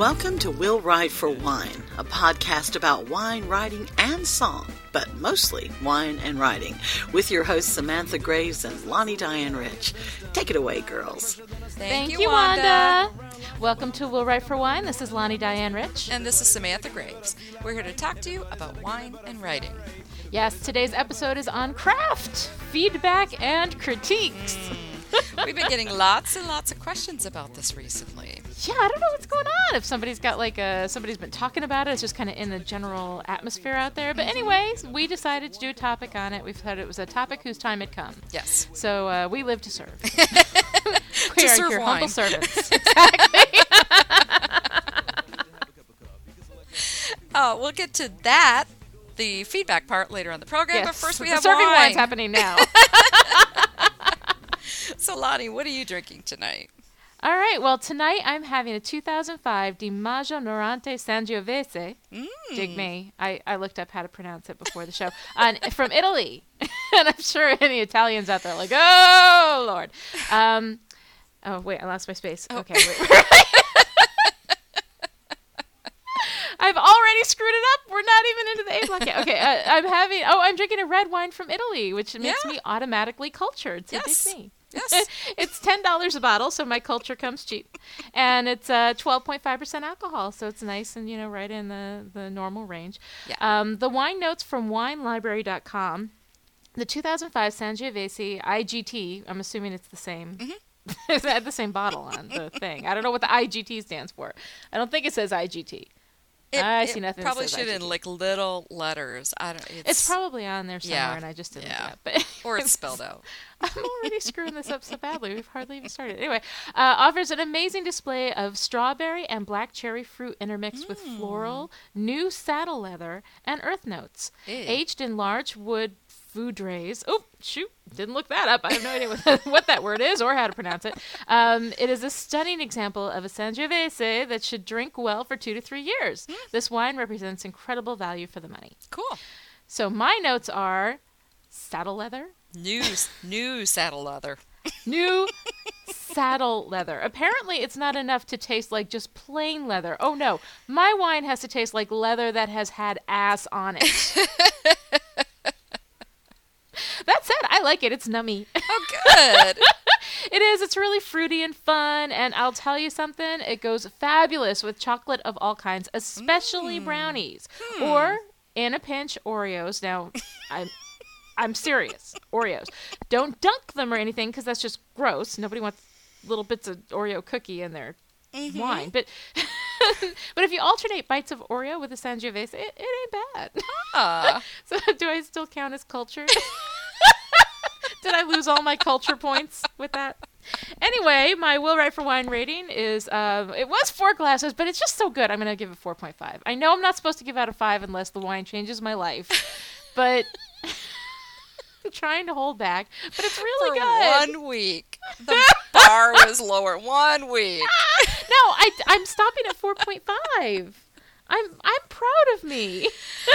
Welcome to Will Write for Wine, a podcast about wine, writing, and song, but mostly wine and writing, with your hosts Samantha Graves and Lani Diane Rich. Take it away, girls. Thank, you, Wanda. Welcome to Will Write for Wine. This is Lani Diane Rich. And this is Samantha Graves. We're here to talk to you about wine and writing. Yes, today's episode is on craft, feedback, and critiques. Hmm. We've been getting lots and lots of questions about this recently. Yeah, I don't know what's going on. If somebody's got like a somebody's been talking about it, it's just kind of in the general atmosphere out there. But anyways, we decided to do a topic on it. We thought it was a topic whose time had come. Yes. So uh, we live to serve. we To are serve your wine. humble servants. exactly. Uh, we'll get to that, the feedback part, later on the program. yes. But first, we the have serving wine. wine's happening now. So, Lani, what are you drinking tonight? All right. Well, tonight I'm having a 2005 Di Majo Norante Sangiovese. Mm. Dig me. I, I looked up how to pronounce it before the show. Uh, from Italy. and I'm sure any Italians out there are like, oh, Lord. Um, oh, wait. I lost my space. Oh. Okay. Wait. I've already screwed it up. We're not even into the A block yet. Okay, uh, I'm having. Oh, I'm drinking a red wine from Italy, which makes Yeah. me automatically cultured. So Yes. dig me. Yes. it's ten dollars a bottle, so my culture comes cheap, and it's uh, twelve point five percent alcohol, so it's nice and you know right in the the normal range. Yeah. Um, the wine notes from WineLibrary.com. The 2005 Sangiovese IGT. I'm assuming it's the same. it had the same bottle on the thing. I don't know what the IGT stands for. I don't think it says IGT. It, I it see nothing Probably should in like little letters. I don't. It's, It's probably on there somewhere, Yeah, and I just didn't yeah. up. But or it's spelled out. I'm already screwing this up so badly. We've hardly even started. Anyway, uh, offers an amazing display of strawberry and black cherry fruit intermixed with floral, new saddle leather, and earth notes. Ew. Aged in large wood foudres. Oh, shoot. Didn't look that up. I have no idea what, what that word is or how to pronounce it. Um, it is a stunning example of a Sangiovese that should drink well for two to three years. This wine represents incredible value for the money. Cool. So my notes are saddle leather, New, new saddle leather. New saddle leather. Apparently, it's not enough to taste like just plain leather. Oh no, my wine has to taste like leather that has had ass on it. That said, I like it. It's nummy. Oh, good. It is. It's really fruity and fun. And I'll tell you something, it goes fabulous with chocolate of all kinds, especially mm. brownies. Hmm. Or, in a pinch, Oreos. Now, I'm. I'm serious. Oreos. Don't dunk them or anything because that's just gross. Nobody wants little bits of Oreo cookie in their mm-hmm. wine. But but if you alternate bites of Oreo with a Sangiovese, it, it ain't bad. Ah, So do I still count as culture? Did I lose all my culture points with that? Anyway, my Will Write for Wine rating is um, it was four glasses, but it's just so good. I'm gonna give it four point five. I know I'm not supposed to give out a five unless the wine changes my life, but I'm trying to hold back. But it's really for good. one week, the bar was lower. One week. No, I I'm stopping at four point five. I'm I'm proud of me.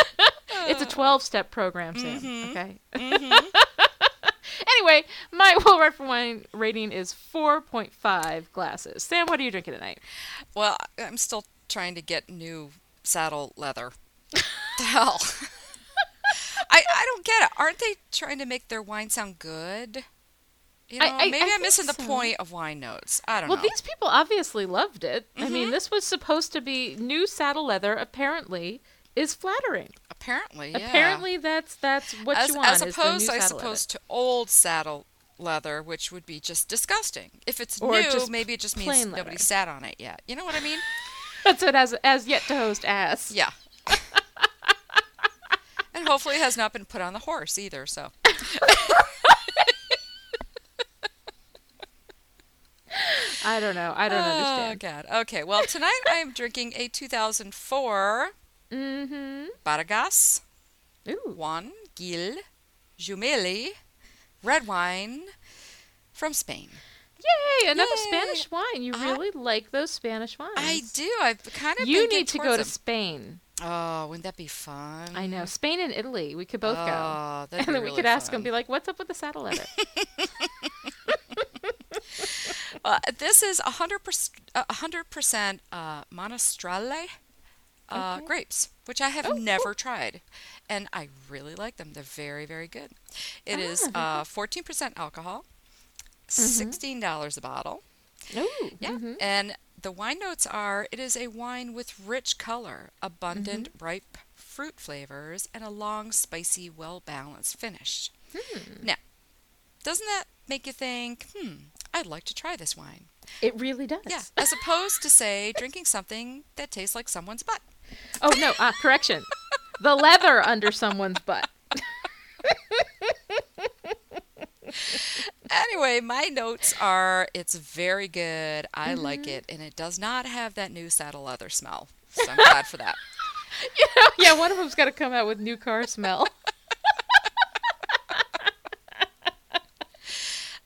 it's a uh. 12 step program, Sam. Mm-hmm. Okay. Mm-hmm. Anyway, my Write for Wine rating is 4.5 glasses. Sam, what are you drinking tonight? Well, I'm still trying to get new saddle leather. the hell? I, I don't get it. Aren't they trying to make their wine sound good? You know, I- I- maybe I am missing the point of wine notes. I don't Well, know. Well, these people obviously loved it. I mean, mm-hmm. this was supposed to be new saddle leather. Apparently, is flattering. Apparently, yeah. Apparently, that's that's what as, you want. as opposed, I suppose, to old saddle leather, which would be just disgusting. If it's Or new, maybe it just means plain nobody sat on it yet. You know what I mean? that's it has as yet to host ass. Yeah. and hopefully it has not been put on the horse either, so. I don't know. I don't oh, understand. Oh, God. Okay, well, tonight I am drinking a 2004 Mm-hmm. Baragas Ooh. Juan Gil Jumilla red wine from Spain. Yay! Another Yay. Spanish wine. You I- really like those Spanish wines. I do. I've kind of You need to go towards to. Spain. Oh, wouldn't that be fun? I know Spain and Italy. We could both go, Oh, that'd and then we really could ask them, be like, "What's up with the saddle leather?" Uh, this is 100%, uh, 100% uh, Monastrell uh, grapes, which I have Oh, never tried. And I really like them. They're very, very good. It is Ah, uh, 14% alcohol, Mm-hmm. $16 a bottle. Ooh. Yeah. And the wine notes are it is a wine with rich color, abundant, Mm-hmm. ripe fruit flavors, and a long, spicy, well balanced finish. Hmm. Now, doesn't that make you think, hmm, I'd like to try this wine? It really does. Yeah, as opposed to, say, drinking something that tastes like someone's butt. Oh no, uh, correction. The leather under someone's butt. Anyway, my notes are it's very good. I like it, and it does not have that new saddle leather smell. So I'm glad for that. yeah, one of them's got to come out with new car smell.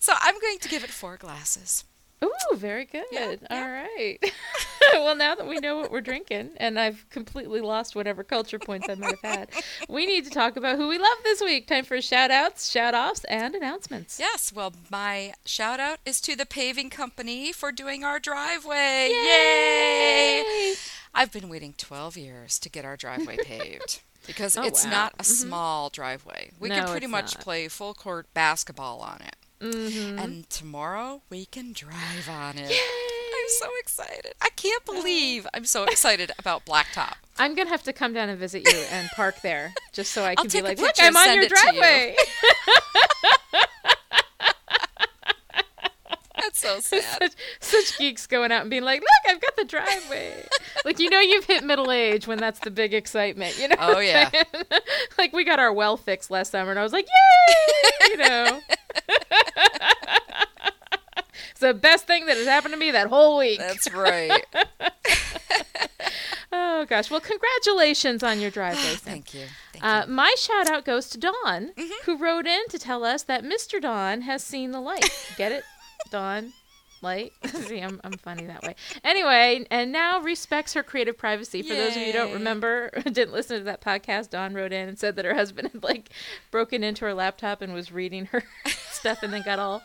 So I'm going to give it four glasses. Ooh, very good. Yeah, All right. well, now that we know what we're drinking, and I've completely lost whatever culture points I might have had, we need to talk about who we love this week. Time for shout outs, shout offs, and announcements. Yes, well, my shout out is to the paving company for doing our driveway. Yay! I've been waiting 12 years to get our driveway paved because Oh, it's wow. not a mm-hmm. small driveway. We can pretty much not. play full court basketball on it. Mm-hmm. And tomorrow we can drive on it. I'm so excited. I can't believe I'm so excited about Blacktop. I'm gonna have to come down and visit you and park there, just so I can be like, look, I'm on your it you." driveway. That's so sad. such, such geeks going out and being like, look, I've got the driveway. like you know, you've hit middle age when that's the big excitement. You know? Oh, yeah. like we got our well fixed last summer, and I was like, yay! You know. It's the best thing that has happened to me that whole week. That's right. Oh gosh. Well, congratulations on your driveway. Sam. Thank you. Thank Uh, you. my shout out goes to Dawn, Mm-hmm. who wrote in to tell us that Mr. Dawn has seen the light. Get it? Dawn, light. See, I'm, I'm funny that way. Anyway, and now respects her creative privacy. For those of you who don't Yay. remember, didn't listen to that podcast, Dawn wrote in and said that her husband had like broken into her laptop and was reading her stuff and then got all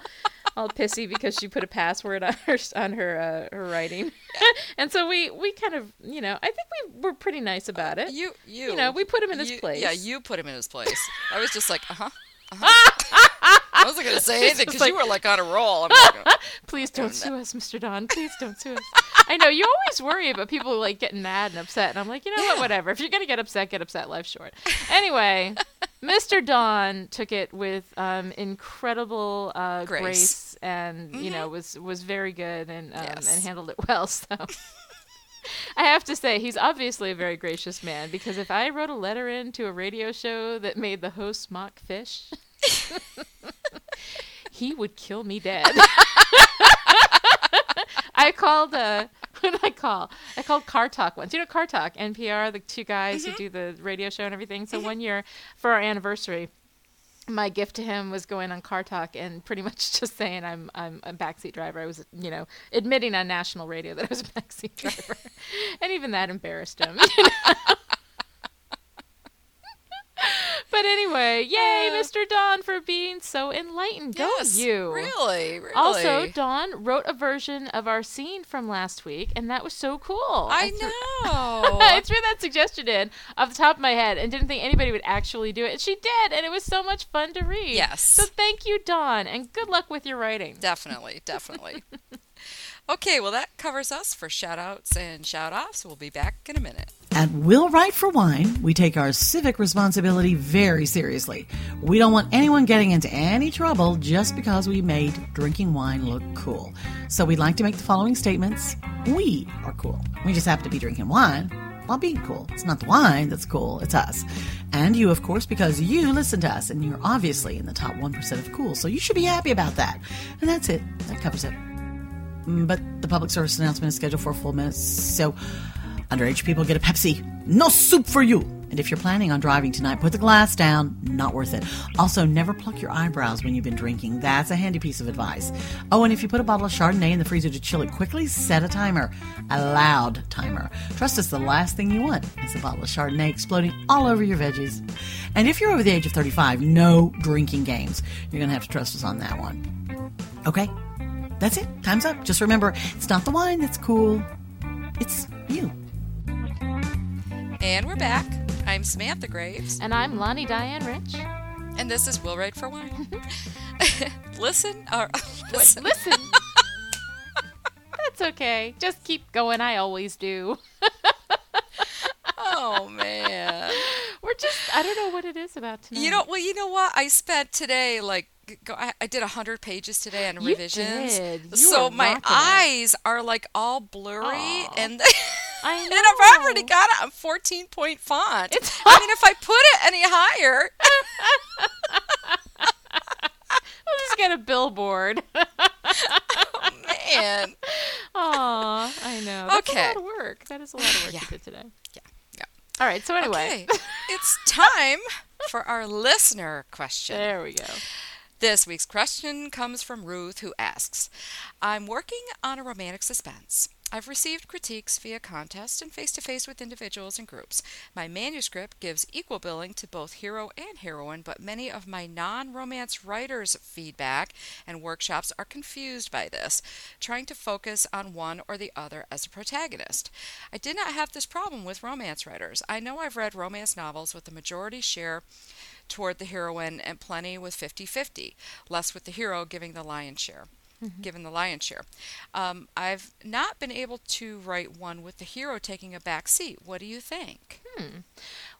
all pissy because she put a password on her on her uh, her writing. and so we we kind of, you know, I think we were pretty nice about it. You, you, you know, we put him in his you- place. Yeah, you put him in his place. I was just like, uh huh. Uh-huh. I wasn't gonna say anything because you were like on a roll. I'm like, Please don't sue us, Mr. Dawn. Please don't sue us. I know you always worry about people like getting mad and upset, and I'm like, you know what, whatever. If you're gonna get upset, get upset. Life's short. Anyway, Mr. Dawn took it with um, incredible uh, grace. Grace. and you know was was very good and um, Yes. and handled it well. So. I have to say, he's obviously a very gracious man because if I wrote a letter in to a radio show that made the host mock fish, he would kill me dead. I called uh what did I call? I called Car Talk once. You know Car Talk, NPR, the two guys who do the radio show and everything. So one year for our anniversary, my gift to him was going on Car Talk and pretty much just saying I'm I'm a backseat driver. I was, you know, admitting on national radio that I was a backseat driver, and even that embarrassed him. you know? but anyway, yay, Uh. Mr. Dawn, for being so enlightened. Go yes, you! Really, really. Also, Dawn wrote a version of our scene from last week, and that was so cool. I threw- know. I threw that suggestion in off the top of my head and didn't think anybody would actually do it. And she did, and it was so much fun to read. Yes. So thank you, Dawn, and good luck with your writing. definitely, definitely. okay, well that covers us for shout outs and shout offs. We'll be back in a minute. At Will Write for Wine, we take our civic responsibility very seriously. We don't want anyone getting into any trouble just because we made drinking wine look cool. So we'd like to make the following statements. We are cool. We just happen to be drinking wine while being cool. It's not the wine that's cool, it's us. And you, of course, because you listen to us and you're obviously in the top 1% of cool. So you should be happy about that. And that's it. That covers it. Mm, But the public service announcement is scheduled for a full minute, so underage people get a Pepsi. No soup for you! And if you're planning on driving tonight, put the glass down. Not worth it. Also, never pluck your eyebrows when you've been drinking. That's a handy piece of advice. Oh, and if you put a bottle of Chardonnay in the freezer to chill it quickly, set a timer. A loud timer. Trust us, the last thing you want is a bottle of Chardonnay exploding all over your veggies. And if you're over the age of 35, no drinking games. You're going to have to trust us on that one. Okay? That's it. Time's up. Just remember, it's not the wine that's cool. It's you. And we're back. I'm Samantha Graves, And I'm Lani Diane Rich. and this is Will Write for Wine. listen, or listen. Listen. That's okay. Just keep going. I always do. Oh man. We're just, I don't know what it is about tonight. You know, well, you know what? I spent today like go, I, I did a hundred pages today on You revisions. did. So my rocking it. eyes are like all blurry, Aw. and I and I've already got it on fourteen point font. It's- I mean, if I put it any higher, We'll just get a billboard. oh, man. Aw, I know. That's Okay. a lot of work. That is a lot of work Yeah. you did today. Yeah, yeah. All right. So anyway, Okay, it's time for our listener question. there we go. This week's question comes from Ruth, who asks I'm working on a romantic suspense. I've received critiques via contest and face to face with individuals and groups. My manuscript gives equal billing to both hero and heroine, but many of my non romance writers' feedback and workshops are confused by this, trying to focus on one or the other as a protagonist. I did not have this problem with romance writers. I know I've read romance novels with the majority share toward the heroine and plenty with 50-50 less with the hero giving the lion's share given the lion's share um, i've not been able to write one with the hero taking a back seat what do you think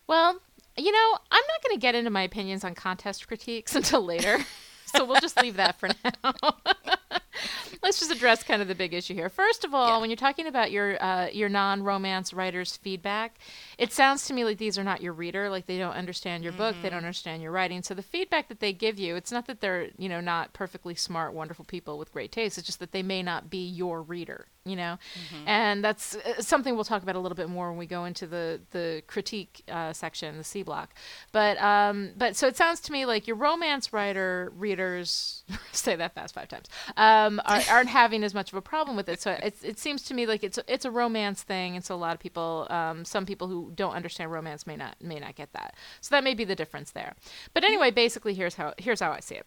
Well, you know, I'm not going to get into my opinions on contest critiques until later. so we'll just leave that for now. Let's just address kind of the big issue here. First of all, Yeah. when you're talking about your uh, your non-romance writers' feedback, it sounds to me like these are not your reader. Like they don't understand your book, they don't understand your writing. So the feedback that they give you, it's not that they're you know not perfectly smart, wonderful people with great taste. It's just that they may not be your reader. You know, and that's uh, something we'll talk about a little bit more when we go into the the critique uh, section, the C block. But um, but so it sounds to me like your romance writer readers say that fast five times um, are, aren't having as much of a problem with it. So it it seems to me like it's it's a romance thing, and so a lot of people, um, some people who don't understand romance may not may not get that. So that may be the difference there. But anyway, basically here's how here's how I see it.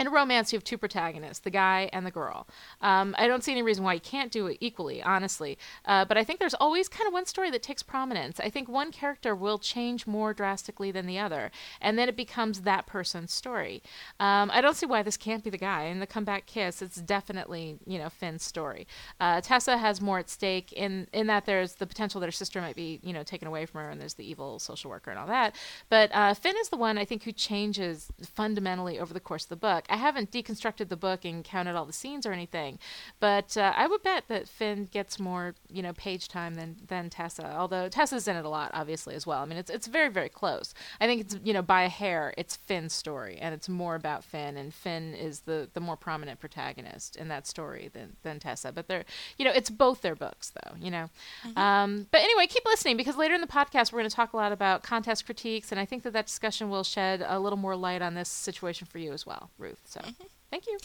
In a romance, you have two protagonists, the guy and the girl. Um, I don't see any reason why you can't do it equally, honestly. Uh, but I think there's always kind of one story that takes prominence. I think one character will change more drastically than the other, and then it becomes that person's story. Um, I don't see why this can't be the guy. In the comeback kiss, it's definitely you know Finn's story. Uh, Tessa has more at stake in in that there's the potential that her sister might be you know taken away from her, and there's the evil social worker and all that. But uh, Finn is the one I think who changes fundamentally over the course of the book. I haven't deconstructed the book and counted all the scenes or anything, but uh, I would bet that Finn gets more, you know, page time than than Tessa. Although Tessa's in it a lot, obviously as well. I mean, it's it's very very close. I think it's you know by a hair, it's Finn's story, and it's more about Finn, and Finn is the the more prominent protagonist in that story than than Tessa. But they're you know it's both their books though, you know. Um, but anyway, keep listening because later in the podcast we're going to talk a lot about contest critiques, and I think that that discussion will shed a little more light on this situation for you as well, Ruth. So thank you.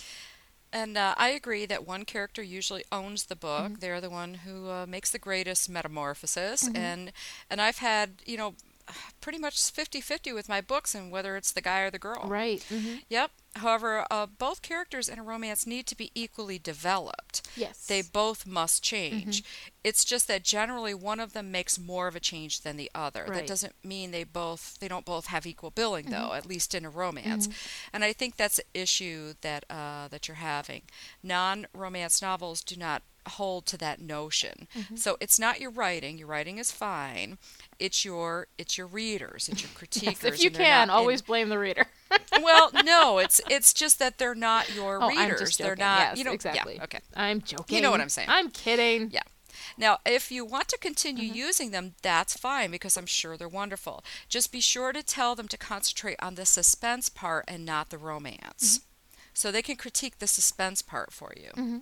and uh, i agree that one character usually owns the book. They're the one who uh, makes the greatest metamorphosis. And and i've had you know pretty much 50-50 with my books and whether it's the guy or the girl Right. hmm Yep. However, uh, both characters in a romance need to be equally developed. Yes. They both must change. It's just that generally one of them makes more of a change than the other. That doesn't mean they both they don't both have equal billing though, at least in a romance. And I think that's an issue that uh, that you're having. Non-romance novels do not hold to that notion. So it's not your writing. Your writing is fine. It's your it's your readers. It's your critiquers. Yes, if you can, in- always blame the reader. well, no, it's it's just that they're not your oh, readers. I'm just they're not, yes, you know, exactly. Yeah, okay. I'm joking. You know what I'm saying. I'm kidding. Yeah. Now, if you want to continue Mm-hmm. using them, that's fine because I'm sure they're wonderful. Just be sure to tell them to concentrate on the suspense part and not the romance. Mm-hmm. So they can critique the suspense part for you.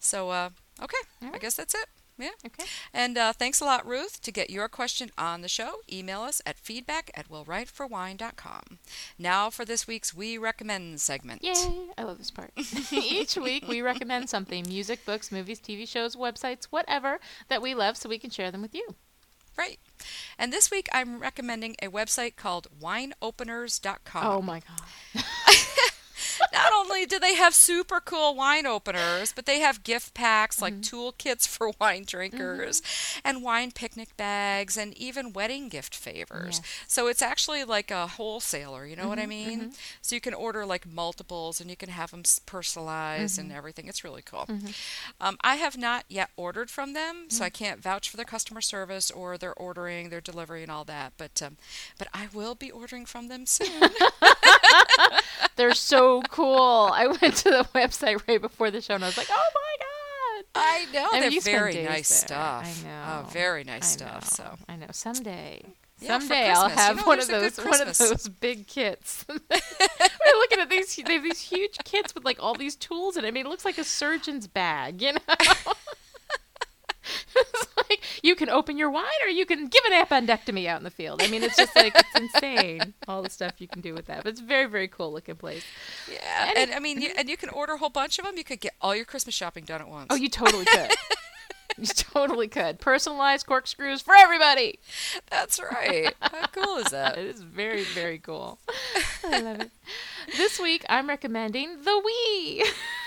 So, uh, okay, All I guess that's it. Yeah. Okay. And uh, thanks a lot, Ruth. To get your question on the show, email us at feedback at willwriteforwine.com. Now for this week's We Recommend segment. Yay! I love this part. Each week we recommend something music, books, movies, TV shows, websites, whatever that we love so we can share them with you. Right. And this week I'm recommending a website called wineopeners.com. Oh my god. not only do they have super cool wine openers, but they have gift packs like Mm-hmm. toolkits for wine drinkers and wine picnic bags and even wedding gift favors. Yes. So it's actually like a wholesaler, you know what I Mm-hmm, mean? So you can order like multiples and you can have them personalized Mm-hmm. and everything. It's really cool. Um, I have not yet ordered from them, so Mm. I can't vouch for their customer service or their ordering, their delivery, and all that. But um, but I will be ordering from them soon. They're so cool. I went to the website right before the show and I was like, oh my god. I know I mean, they're very nice there. stuff. I know. Oh, very nice I stuff. know. So I know. Someday. Yeah, Someday I'll Christmas. You have know, one of those one of those big kits. We're looking at these they have these huge kits with like all these tools in it. I mean it looks like a surgeon's bag, you know? it's like you can open your wine or you can give an appendectomy out in the field. I mean it's just like it's insane all the stuff you can do with that. But it's a very, very cool looking place. yeah, And and, I mean, you, and you can order a whole bunch of them. You could get all your Christmas shopping done at once. Oh, you totally could. you totally could. Personalized corkscrews for everybody. That's right. How cool is that? It is very, very cool. I love it. This week, I'm recommending the Wii.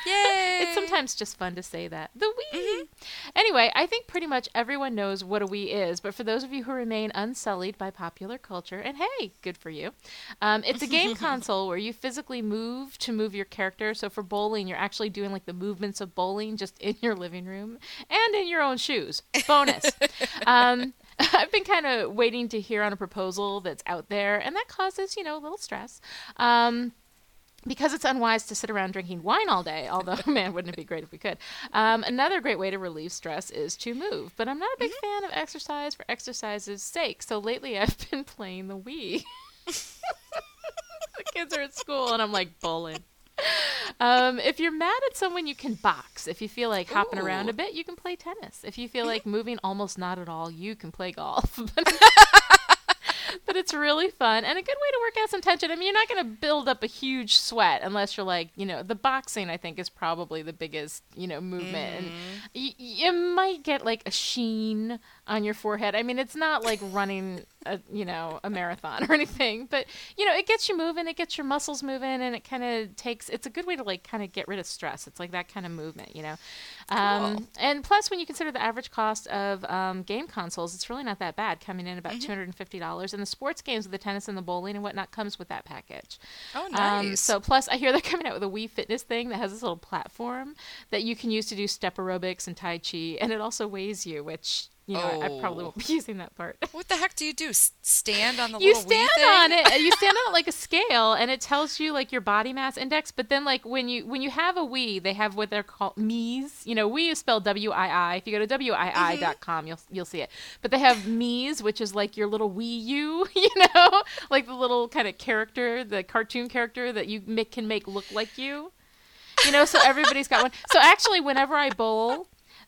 Yay! It's sometimes just fun to say that. The Wii. Anyway, I think pretty much everyone knows what a Wii is, but for those of you who remain unsullied by popular culture, and hey, good for you, um, it's a game console where you physically move to move your character. So for bowling, you're actually doing like the movements of bowling just in your living room and in your own shoes. Bonus. um, I've been kind of waiting to hear on a proposal that's out there, and that causes, you know, a little stress. Um, because it's unwise to sit around drinking wine all day, although, man, wouldn't it be great if we could? Um, another great way to relieve stress is to move. But I'm not a big fan of exercise for exercise's sake. So lately I've been playing the Wii. the kids are at school, and I'm like bowling. Um, if you're mad at someone, you can box. If you feel like hopping around a bit, you can play tennis. If you feel like moving almost not at all, you can play golf. but it's really fun and a good way to work out some tension. I mean, you're not going to build up a huge sweat unless you're like, you know, the boxing I think is probably the biggest, you know, movement. And mm. y- you might get like a sheen on your forehead. I mean, it's not like running a, you know, a marathon or anything, but you know, it gets you moving, it gets your muscles moving and it kind of takes it's a good way to like kind of get rid of stress. It's like that kind of movement, you know. Um, Cool. and plus when you consider the average cost of um, game consoles, it's really not that bad, coming in about $250 and the sports games with the tennis and the bowling and whatnot comes with that package. Oh, Um, nice. so plus, I hear they're coming out with a Wii Fitness thing that has this little platform that you can use to do step aerobics and Tai Chi, and it also weighs you, which you know I, I probably Oh. won't be using that part. what the heck do you do? Stand on the you little stand on it. You stand on it like a scale and it tells you like your body mass index but then like when you when you have a wii they have what they're called Miis. You know wii is spelled w-i-i if you go to wii.com mm-hmm. you'll you'll see it. But they have Miis which is like your little wii u you know? Like the little kind of character the cartoon character that you make, can make look like you. You know so everybody's got one. So actually whenever i bowl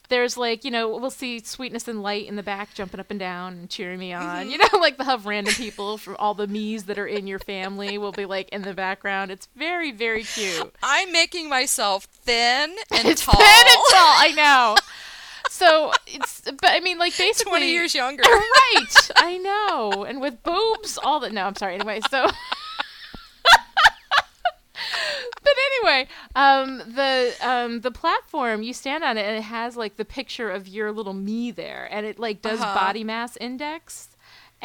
there's like you know we'll see sweetness and light in the back jumping up and down and cheering me on. Mm-hmm. You know like they'll have random people from all the Miis that are in your family will be like in the background. It's very very cute. I'm making myself thin and it's tall. thin and tall i know. So it's but i mean like basically 20 years younger. right i know. And with boobs all that no i'm sorry. Anyway so but anyway, um, the um, the platform you stand on it and it has like the picture of your little Mii there, and it like does Uh-huh. body mass index.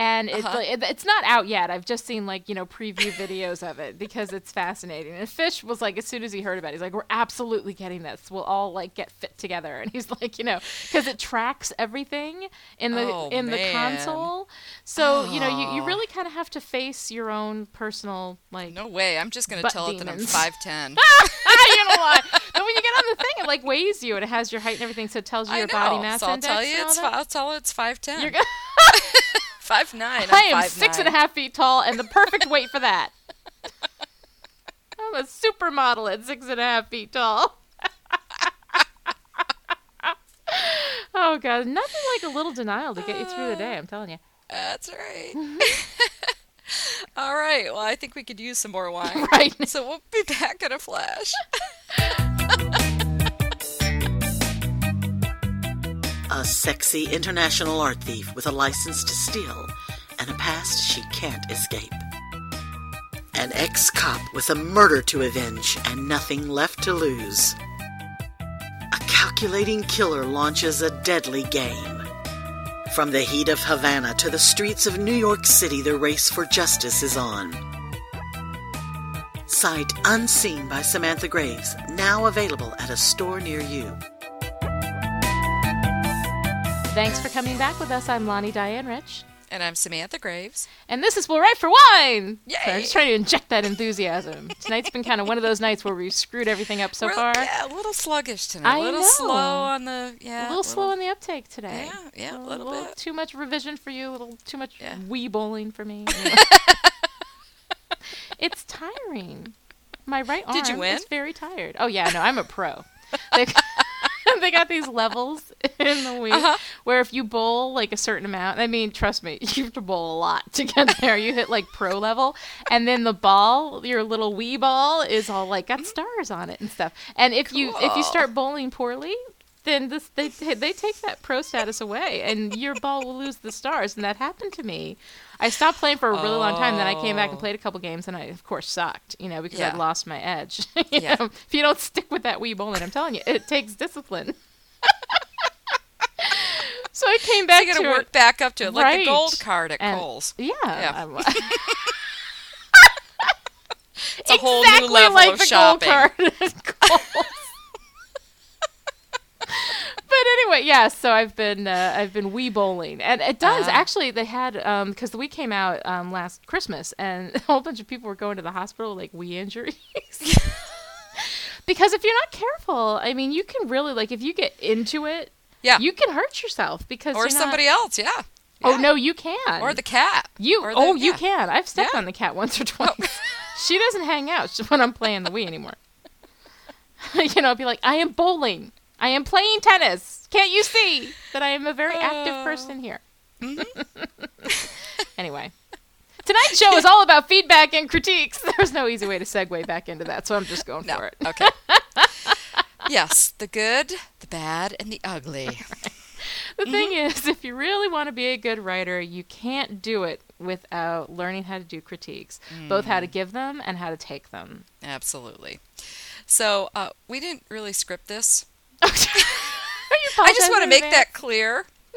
And it's Uh-huh. like, it- it's not out yet. I've just seen like you know preview videos of it because it's fascinating. And Fish was like, as soon as he heard about it, he's like, "We're absolutely getting this. We'll all like get fit together." And he's like, you know, because it tracks everything in the Oh, in the man. console. So you know, you, you Oh. really kind of have to face your own personal like No way. I'm just going to Butt tell it that I'm demons. 5'10. you know why? But when you get on the thing, it like weighs you and it has your height and everything, so it tells you I your know. body mass so I'll index. tell you it's. I'll tell it it's 5'10. You're go- 5'9. I'm I am 5'9". six and a half feet tall and the perfect weight for that. I'm a supermodel at six and a half feet tall. oh god, nothing like a little denial to get you through the day. I'm telling you. That's right. All right. Well, I think we could use some more wine. Right. So we'll be back in a flash. A sexy international art thief with a license to steal and a past she can't escape. An ex cop with a murder to avenge and nothing left to lose. A calculating killer launches a deadly game. From the heat of Havana to the streets of New York City, the race for justice is on. Sight Unseen by Samantha Graves, now available at a store near you. Thanks for coming back with us. I'm Lani Diane Rich. And I'm Samantha Graves. And this is We'll Write for Wine! Yay! So I'm just trying to inject that enthusiasm. Tonight's been kind of one of those nights where we've screwed everything up so We're- far. Yeah, a little sluggish tonight. I a little know. slow on the yeah. a little slow on the uptake today. Yeah, yeah, a a little little bit. too much revision for you, a little too much Yeah. Wii bowling for me. it's tiring. My right arm Did you win? is very tired. Oh yeah, no, I'm a pro. They, they got these levels in the Wii Uh-huh. where if you bowl like a certain amount, I mean, trust me, you have to bowl a lot to get there. You hit like pro level, and then the ball, your little Wii ball, is all like got stars on it and stuff. And if you if you start bowling poorly, then this they they take that pro status away, and your ball will lose the stars. And that happened to me. I stopped playing for a really long time. Then I came back and Oh. played a couple games, and I of course sucked, you know, because Yeah. I'd lost my edge. You Yeah. know, if you don't stick with that Wii bowling, I'm telling you, it takes discipline. so I came back you to gotta it. work back up to it, like Right. the gold card at And- Kohl's. Yeah. It's a whole new level like of shopping. gold card at Kohl's. But anyway, yeah. So I've been uh, I've been Wii bowling, and it does Ah. actually. They had because the Wii came out um, last Christmas, and a whole bunch of people were going to the hospital with, like Wii injuries. because if you're not careful, I mean, you can really like if you get into it, Yeah. you can hurt yourself because or you're not- somebody else, yeah. Oh no, you can. Or the cat. You Or the- oh you can. I've stepped Yeah. on the cat once or twice. she doesn't hang out when I'm playing the Wii anymore. you know, be like, I am bowling. I am playing tennis. Can't you see that I am a very active Oh. person here? Mm-hmm. anyway. Tonight's show is all about feedback and critiques. There's no easy way to segue back into that, so I'm just going No. for it. Okay. yes, the good, the bad, and the ugly. The thing Mm-hmm. is, if you really want to be a good writer, you can't do it without learning how to do critiques, both how to Mm. give them and how to take them. Absolutely. So uh, we didn't really script this. Are you I just want to make that clear.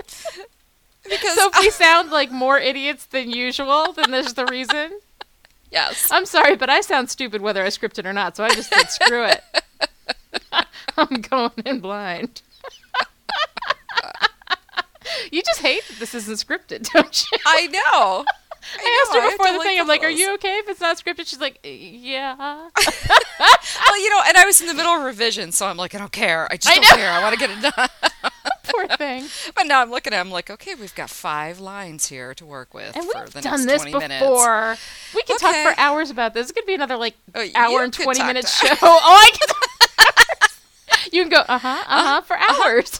because So if we sound like more idiots than usual, then there's the reason. yes, I'm sorry, but I sound stupid whether I script it or not, so I just said screw it. I'm going in blind. you just hate that this isn't scripted, don't you? I know. I asked her before the like thing. I'm like, "Are you okay if it's not scripted?" She's like, "Yeah." Well, you know, and I was in the middle of revision, so I'm like, I don't care. I just I don't know. care. I want to get it done. Poor thing. but now I'm looking at it, I'm like, okay, we've got five lines here to work with And for we've the done next this 20 minutes. before. We could talk for hours about this. It could be another like Oh, hour and twenty minute show. Oh, I can. you can go uh huh uh huh for hours.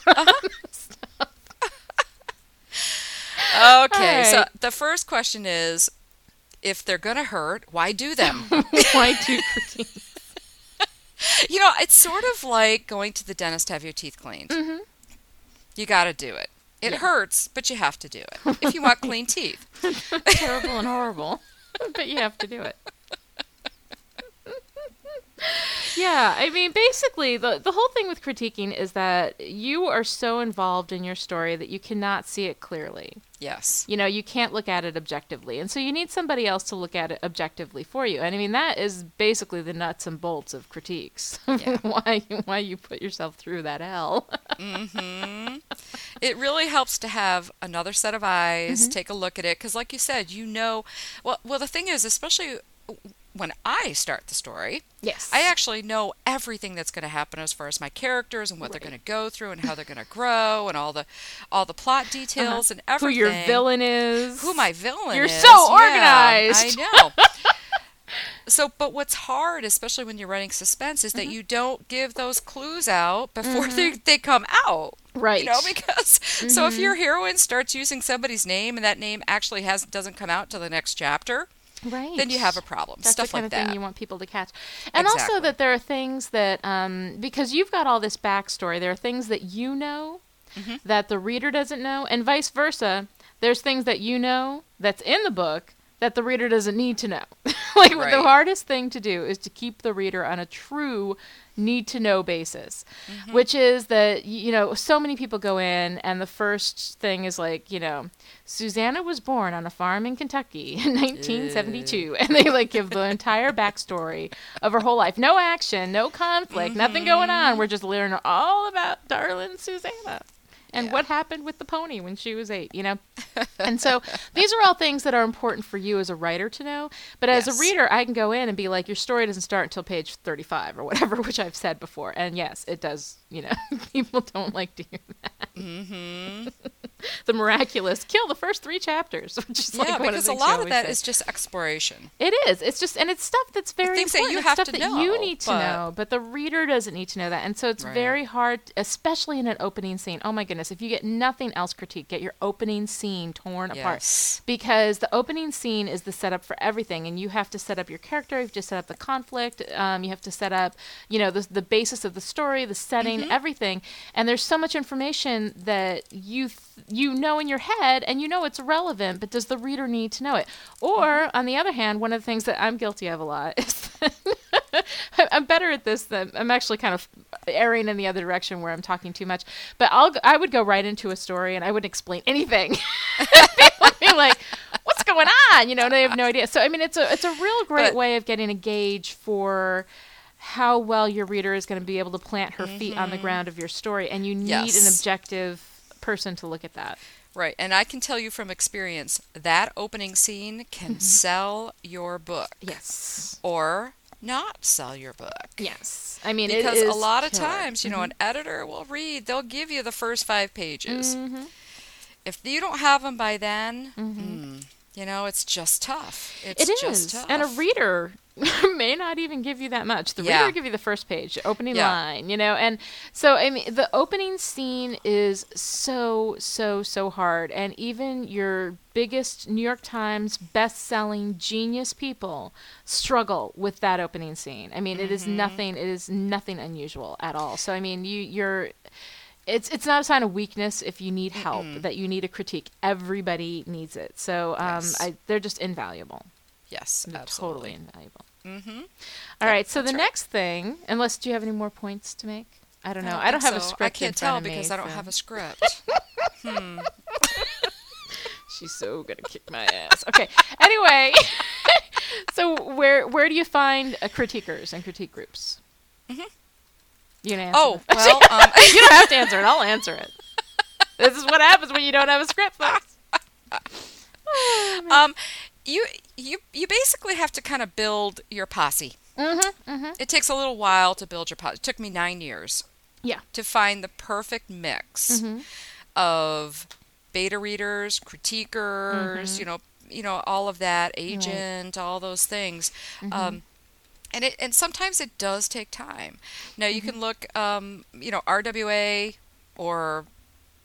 Okay, so the first question is if they're going to hurt, why do them? Why do you know, it's sort of like going to the dentist to have your teeth cleaned. Mhm. You got to do it. It Yeah. hurts, but you have to do it if you want clean teeth. Terrible and horrible, but you have to do it. Yeah, I mean, basically, the the whole thing with critiquing is that you are so involved in your story that you cannot see it clearly. Yes. You know, you can't look at it objectively, and so you need somebody else to look at it objectively for you. And I mean, that is basically the nuts and bolts of critiques. Yeah. why why you put yourself through that hell? hmm It really helps to have another set of eyes, take a look at it, because, like you said, you know. Well, well, the thing is, especially when I start the story, yes, I actually know everything that's going to happen as far as my characters and what they're going to go through and how they're going to grow and all the all the plot details and Uh-huh. who everything. your villain is. Who my villain You're is. so Yeah, organized. I know. so, but what's hard, especially when you're running suspense, is that Mm-hmm. you don't give those clues out before they, they come out. Right. You know, because so if your heroine starts using somebody's name and that name actually has doesn't come out till the next chapter, right. then you have a problem. That's Stuff the kind like of thing you want people to catch. And also that there are things that, um, because you've got all this backstory, there are things that you know Mm-hmm. that the reader doesn't know, and vice versa. There's things that you know that's in the book that the reader doesn't need to know. like the hardest thing to do is to keep the reader on a true need to know basis, Mm-hmm. which is that you know so many people go in and the first thing is like you know Susanna was born on a farm in Kentucky in 1972, and they like give the entire backstory of her whole life. No action, no conflict, nothing going Mm-hmm. on. We're just learning all about darling Susanna. And Yeah. what happened with the pony when she was eight, you know? and so these are all things that are important for you as a writer to know. But as Yes. a reader, I can go in and be like, your story doesn't start until page 35 or whatever, which I've said before. And yes, it does, you know, people don't like to hear that. Mm-hmm. the miraculous kill the first three chapters, which is like yeah, one because a the things you lot of that say. is just exploration. It is. It's just, and it's stuff that's very things that you It's have stuff to that know, you need to but- know, but the reader doesn't need to know that. And so it's Right. very hard, especially in an opening scene. Oh my goodness! If you get nothing else critique, get your opening scene torn apart because the opening scene is the setup for everything, and you have to set up your character. You have to set up the conflict. Um, you have to set up, you know, the the basis of the story, the setting, Mm-hmm. everything. And there's so much information that you th- you know in your head, and you know it's relevant, but does the reader need to know it? Or Mm-hmm. on the other hand, one of the things that I'm guilty of a lot is I'm better at this than I'm actually kind of erring in the other direction where I'm talking too much. But I'll I would go right into a story and I wouldn't explain anything. People would be like, "What's going on?" You know, they have no idea. So I mean, it's a it's a real great But- way of getting a gauge for how well your reader is going to be able to plant her feet on the ground of your story, and you need an Mm-hmm. Objective person to look at that. Right, and I can tell you from experience that opening scene can sell your book Yes. or not sell your book. Yes. I mean, it Because a lot of killer. times, you know, an editor will read, they'll give you the first five pages. Mhm. If you don't have them by then, Mhm. You know, it's just tough. It's It is, just tough. and a reader may not even give you that much. The reader Yeah. will give you the first page, the opening Yeah. line, you know. And so, I mean, the opening scene is so, so, so hard, and even your biggest New York Times best-selling genius people struggle with that opening scene. I mean, it is Mm-hmm. nothing. It is nothing unusual at all. So, I mean, you, you're. It's it's not a sign of weakness if you need help that you need a critique. Everybody needs it. So um, Yes. I, they're just invaluable. yes, They're absolutely. totally invaluable. Mm-hmm. All Yep, right. So the right. next thing, unless do you have any more points to make? I don't know. I don't, have a script. I can't tell of me, because I don't so- have a script. hmm. She's so gonna kick my ass. Okay. Anyway, so where where do you find uh, critiquers and critique groups? Mhm. You answer? Oh, this? well, um, you don't have to answer it. I'll answer it. This is what happens when you don't have a script, folks. um, you you you basically have to kind of build your posse. Mm-hmm. Mm-hmm. It takes a little while to build your posse. It took me nine years. Yeah. To find the perfect mix Mm-hmm. of beta readers, critiquers, Mhm. you know, you know, all of that, agent, all those things. Mm-hmm. Um, and it and sometimes it does take time. Now you Mm-hmm. can look, um, you know, RWA or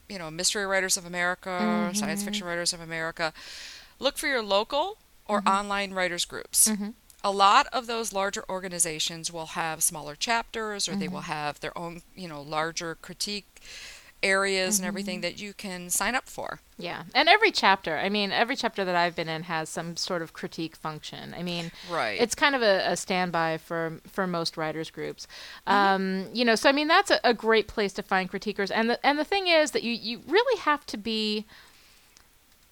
you know, Mystery Writers of America, or Science. Fiction Writers of America. Look for your local or online writers groups. Mm-hmm. A lot of those larger organizations will have smaller chapters or they will Mm-hmm. have their own, you know, larger critique areas and Mm-hmm. everything that you can sign up for. Yeah, and every chapter, I mean, every chapter that I've been in has some sort of critique function. I mean, Right. it's kind of a, a standby for for most writers groups. Um, you know, so I mean, that's a, a great place to find critiquers. And the and the thing is that you you really have to be.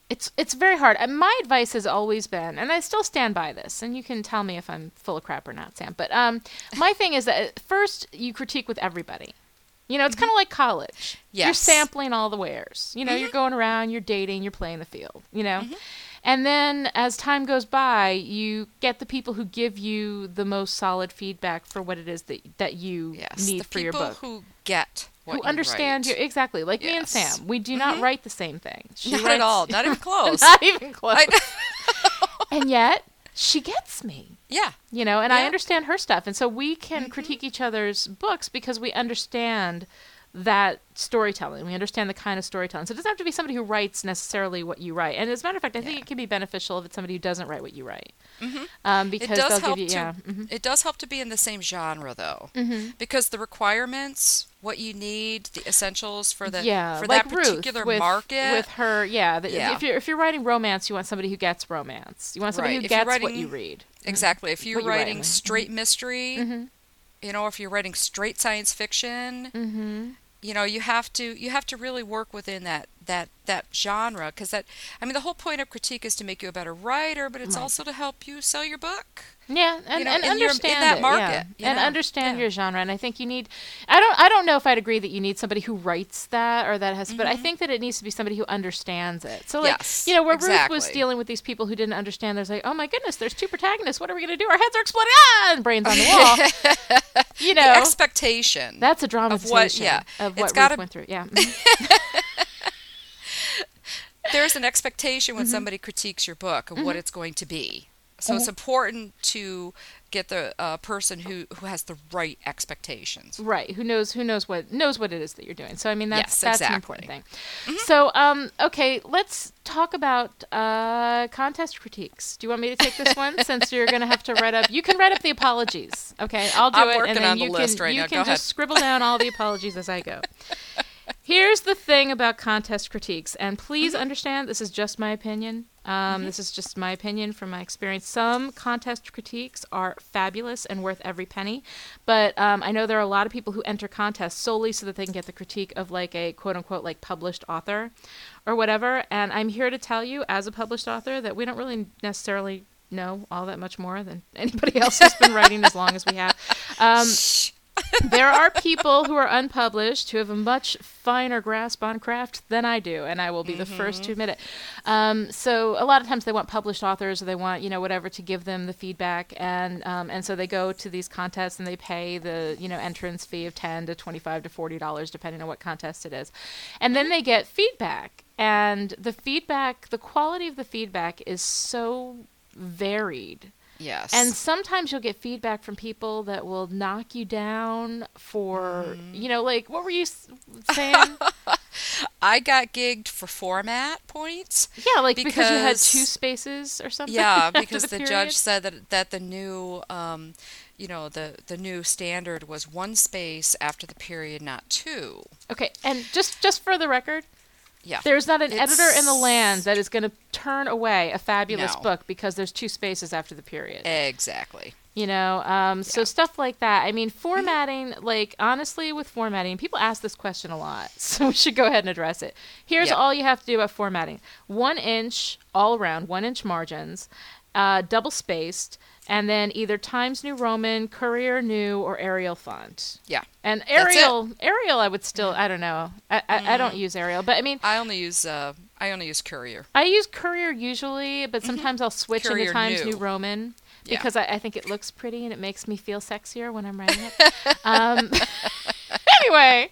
It's it's very hard. And my advice has always been, and I still stand by this. And you can tell me if I'm full of crap or not, Sam. But um, my thing is that first you critique with everybody. You know, it's kind of like college. You're sampling all the wares. You know, you're going around, you're dating, you're playing the field. You know, Mm-hmm. and then as time goes by, you get the people who give you the most solid feedback for what it is that that you yes. need for your people book. who get what Who you understand write. you exactly like me and Sam. We do not Mhm. write the same thing. She Not at all. Not even close. not even close. And yet she gets me yeah. you know and i understand her stuff and so we can Mhm. critique each other's books because we understand that storytelling we understand the kind of storytelling so it doesn't have to be somebody who writes necessarily what you write and as a matter of fact i think Yeah. it can be beneficial if it's somebody who doesn't write what you write Mhm. um, It because does they'll help give you to yeah mhm. it does help to be in the same genre though. Mhm. Because the requirements what you need, the essentials for the yeah, for like that particular Ruth with, market. with her. Yeah, the, Yeah. if you're if you're writing romance, you want somebody who gets romance. You want somebody Right. who If gets what you read. exactly. If you're what you're writing, writing straight mystery, Mm-hmm. you know, if you're writing straight science fiction, Mm-hmm. you know, you have to you have to really work within that that that genre because that I mean the whole point of critique is to make you a better writer, but it's Right. also to help you sell your book. Yeah, and, know, and in your- in understand that market, yeah. you and know? understand Yeah. your genre. And I think you need. I don't. I don't know if I'd agree that you need somebody who writes that or that has. But I think that it needs to be somebody who understands it. So like, Mm-hmm. Yes, you know, where Ruth was exactly. dealing with these people who didn't understand. There's like, oh my goodness, there's two protagonists. What are we gonna do? Our heads are exploding. Ah, and brains on the wall. you know, The expectation. that's a dramatization yeah, of it's what Ruth went through. Yeah. there's an expectation Mm-hmm. when somebody critiques your book of what it's going to be. So it's important to get the uh, person who, who has the right expectations. Right. Who knows? Who knows what knows what it is that you're doing? So I mean, that's Yes, that's an important thing. So um, okay, let's talk about uh, contest critiques. Do you want me to take this one since you're going to have to write up? You can write up the apologies. Okay, I'll do I'm it, working and then on the you list can right you now. can just scribble down all the apologies as I go. Here's the thing about contest critiques, and please Mm-hmm. understand this is just my opinion. Um, This is just my opinion from my experience. Some contest critiques are fabulous and worth every penny, but um, I know there are a lot of people who enter contests solely so that they can get the critique of like a quote unquote like published author or whatever. And I'm here to tell you, as a published author, that we don't really necessarily know all that much more than anybody else who's been writing as long as we have. Um, there are people who are unpublished who have a much finer grasp on craft than I do, and I will be the first to admit it. Um, so a lot of times they want published authors, or they want you know whatever to give them the feedback, and um, and so they go to these contests and they pay the you know entrance fee of ten to twenty five to forty dollars depending on what contest it is, and then they get feedback, and the feedback, the quality of the feedback is so varied. Yes. And sometimes you'll get feedback from people that will knock you down for, Mm-hmm. you know, like, what were you saying? I got gigged for format points. yeah, like because, you had two spaces or something. Yeah, because the, period. judge said that that the new, um, you know, the the new standard was one space after the period, not two. Okay, and just just for the record, Yeah. there's not an editor in the land that is going to turn away a fabulous No. book because there's two spaces after the period. Exactly. you know um, so stuff like that i mean formatting like honestly with formatting people ask this question a lot so we should go ahead and address it here's Yep. all you have to do about formatting one inch all around one inch margins uh, double spaced and then either times new roman courier new or arial font Yeah. and. Mm-hmm. arial arial i would still i don't know I, I, I don't use arial but i mean I only use uh, I only use Courier. I use Courier usually, but sometimes I'll switch Mm-hmm. Courier into Times New, New. Roman Yeah. because I, I think it looks pretty and it makes me feel sexier when I'm writing it. um, anyway,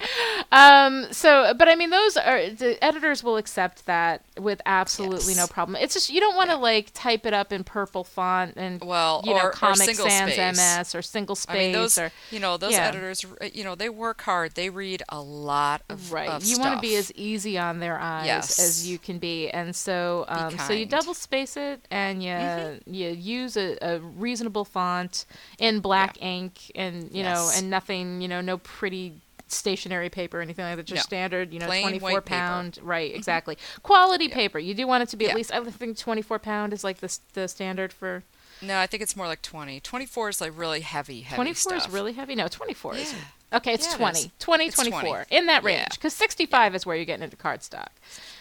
um, so but I mean those are the editors will accept that with absolutely no problem. It's just you don't want to like type it up in purple font and Well, you know or- or Comic single Sans space. MS or single space I mean, those or you know those yeah. editors. You know, they work hard. They read a lot of right Of you want to be as easy on their eyes Yes. as you can be and so um, so you. Mm-hmm. double space it and you you use a, a reasonable font in black ink and you know and nothing you know no pretty stationary paper or anything like that just No. standard you know Plain 24 pound paper. right exactly quality paper you do want it to be at least i think 24 pound is like the, the standard for No, I think it's more like twenty. Twenty-four is like really heavy, heavy 24 is really heavy no 24 is Yeah. Okay it's Yeah, 20 is. 20 It's 24 20. in that range because 65 is where you're getting into cardstock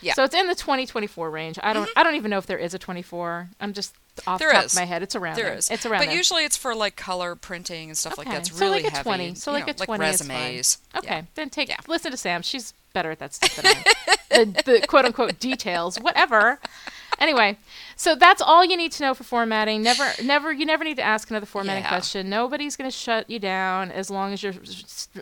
Yeah. so it's in the 20 24 range i don't mm-hmm. i don't even know if there is a 24 i'm just off There the top is. of my head it's around There there is. it's around But there. usually it's for like color printing and stuff like Okay. that. It's so really like a heavy. 20 so like know, a like 20 resumes. is fine. okay Yeah. then take Yeah. listen to sam she's better at that stuff than I am. the, the quote unquote details whatever anyway so that's all you need to know for formatting. Never never you never need to ask another formatting Yeah. question. Nobody's going to shut you down as long as you're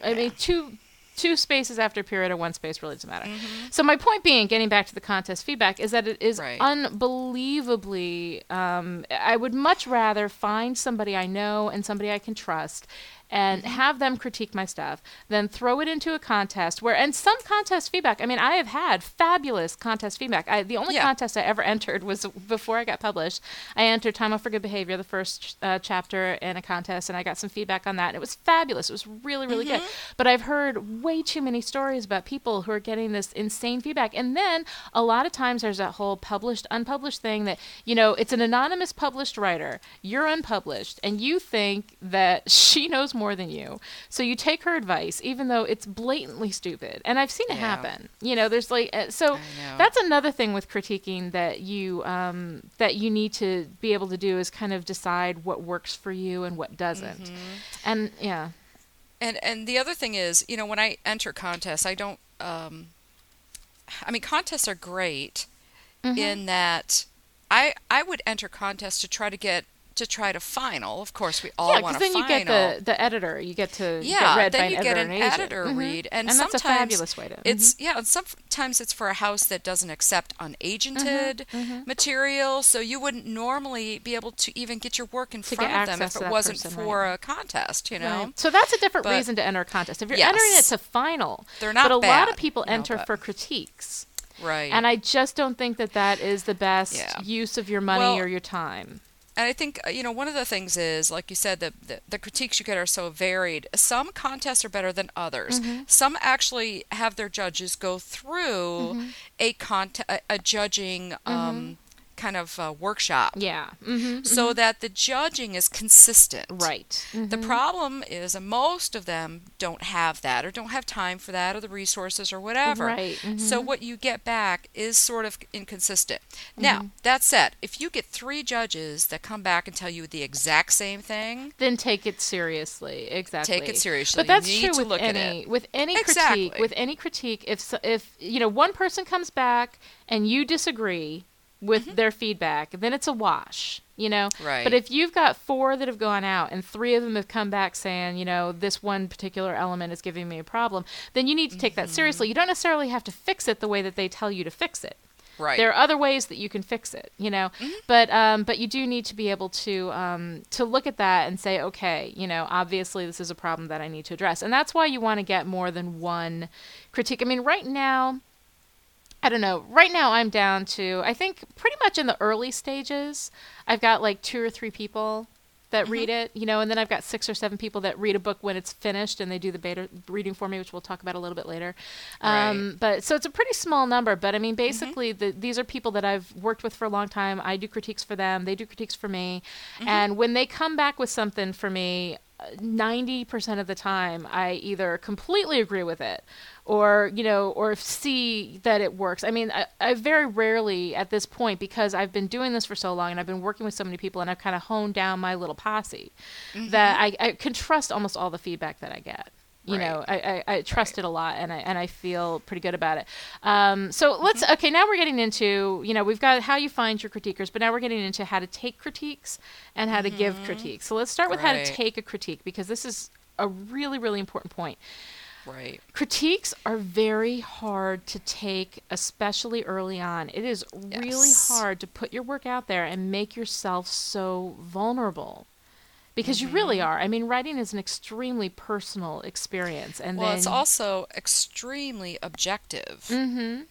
i mean two two spaces after a period or one space really doesn't matter. So my point being getting back to the contest feedback is that it is Right. unbelievably um, i would much rather find somebody i know and somebody i can trust and have them critique my stuff, then throw it into a contest where, and some contest feedback. I mean, I have had fabulous contest feedback. I, the only Yeah. contest I ever entered was before I got published. I entered Time Off for Good Behavior, the first uh, chapter, in a contest, and I got some feedback on that. And it was fabulous. It was really, really good. But I've heard way too many stories about people who are getting this insane feedback. And then a lot of times there's that whole published, unpublished thing that, you know, it's an anonymous published writer. You're unpublished, and you think that she knows more than you. So you take her advice, even though it's blatantly stupid. And I've seen it Yeah. happen. You know, there's like, uh, so that's another thing with critiquing that you um, that you need to be able to do is kind of decide what works for you and what doesn't. Mm-hmm. And yeah, And and the other thing is, you know, when I enter contests, I don't. Um, I mean, contests are great Mm-hmm. in that I I would enter contests to try to get to try to final. Of course, we all yeah, want to then you get the the editor, you get to yeah, get read then by you get an agent. editor Mhm. read, and, and that's a fabulous way to. It's mhm. yeah, and sometimes it's for a house that doesn't accept unagented Mm-hmm, material, so you wouldn't normally be able to even get your work in To front of them if it wasn't person, for right. a contest, you know. Right. So that's a different But- reason to enter a contest. If you're entering it to final, They're not but a lot of people enter but- for critiques. Right. And I just don't think that that is the best Yeah. use of your money Well, or your time. And I think uh, you know one of the things is, like you said, the, the the critiques you get are so varied. Some contests are better than others. Mm-hmm. Some actually have their judges go through Mm-hmm. a cont a, a judging um, kind of uh, workshop, Yeah. hmm so that the judging is consistent. Right. The Mhm. problem is most of them don't have that, or don't have time for that, or the resources, or whatever. Right, So mhm. what you get back is sort of inconsistent. Mm-hmm. Now that said, if you get three judges that come back and tell you the exact same thing, then take it seriously. Exactly. Take it seriously. But that's You need true to with look at any it. with any Exactly. critique. With any critique, if if you know one person comes back and you disagree with their feedback, then it's a wash. You know. Mm-hmm. Right. But if you've got four that have gone out and three of them have come back saying, you know, this one particular element is giving me a problem, then you need to take that Mm-hmm. seriously. You don't necessarily have to fix it the way that they tell you to fix it. right? There are other ways that you can fix it, you know. But um, but you do need to be able to um, to look at that and say, okay, you know, obviously this is a problem that I need to address, and that's why you want to get more than one critique. I mean, right now. I don't know. Right now, I'm down to, I think, pretty much in the early stages. I've got like two or three people that mm-hmm. read it, you know, and then I've got six or seven people that read a book when it's finished and they do the beta reading for me, which we'll talk about a little bit later. Um, But so it's a pretty small number. But I mean, mm-hmm. basically, the, these are people that I've worked with for a long time. I do critiques for them, they do critiques for me. Mm-hmm. And when they come back with something for me, 90% of the time, I either completely agree with it or, you know, or see that it works. I mean, I, I very rarely at this point, because I've been doing this for so long and I've been working with so many people and I've kind of honed down my little posse, that mm-hmm. I, I can trust almost all the feedback that I get. You Right. know, I, I, I trust it a lot, and I and I feel pretty good about it. Um, so Mm-hmm. let's okay. Now we're getting into you know we've got how you find your critiquers, but now we're getting into how to take critiques and how to give critiques. So let's start with how to Mm-hmm. Take a critique because this is a really really important point. right. Critiques are very hard to take, especially early on. It is really hard to put your work out there and make yourself so vulnerable. Because you really Mm-hmm. are. I mean, writing is an extremely personal experience, and Well, then it's also extremely objective. hmm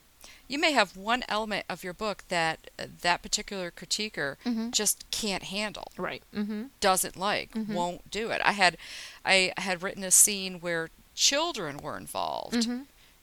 You may have one element of your book that uh, that particular critiquer Mm-hmm. just can't handle. right. hmm doesn't like, Mm-hmm. won't do it. I had I had written a scene where children were involved.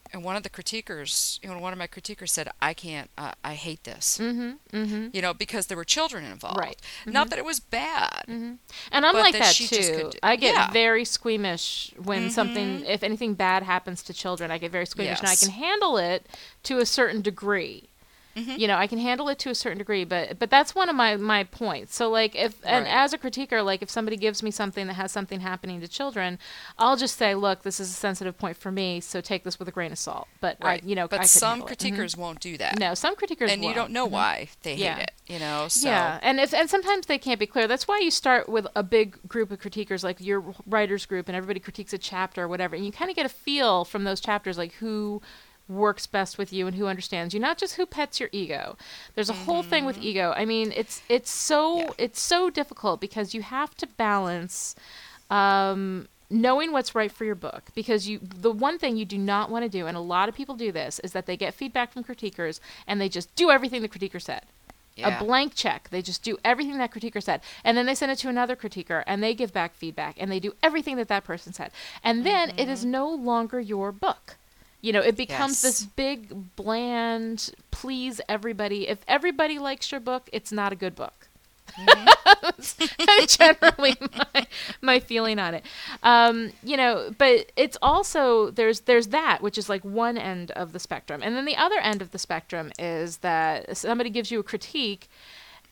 Mm-hmm. And one of the critiquers, you know, one of my critiquers said, "I can't. Uh, I hate this." hmm hmm You know, because there were children involved. Right. Mm-hmm. Not that it was bad. And I'm like that that too. I get yeah. very squeamish when something, if anything bad happens to children, I get very squeamish, and I can handle it to a certain degree. Mm-hmm. You know, I can handle it to a certain degree, but but that's one of my my points. So like if and Right. as a critiquer, like if somebody gives me something that has something happening to children, I'll just say, look, this is a sensitive point for me, so take this with a grain of salt. But Right. I, you know, but I some. Mhm. critiquers won't do that. no, some critiquers and you won't. don't know why they hate Yeah. it. You know, so Yeah, and if and sometimes they can't be clear. That's why you start with a big group of critiquers, like your writers group, and everybody critiques a chapter or whatever, and you kind of get a feel from those chapters, like who works best with you and who understands you, not just who pets your ego. There's a whole thing with ego. I mean, it's it's so Mm-hmm. Yeah. it's so difficult because you have to balance. Um, knowing what's right for your book because you the one thing you do not want to do and a lot of people do this is that they get feedback from critiquers and they just do everything the critiquer said Yeah. a blank check they just do everything that critiquer said and then they send it to another critiquer and they give back feedback and they do everything that that person said and then it is no longer your book you know it becomes this big bland please everybody if everybody likes your book it's not a good book That's generally my, my feeling on it. Um, you know, but it's also there's there's that which is like one end of the spectrum, and then the other end of the spectrum is that somebody gives you a critique.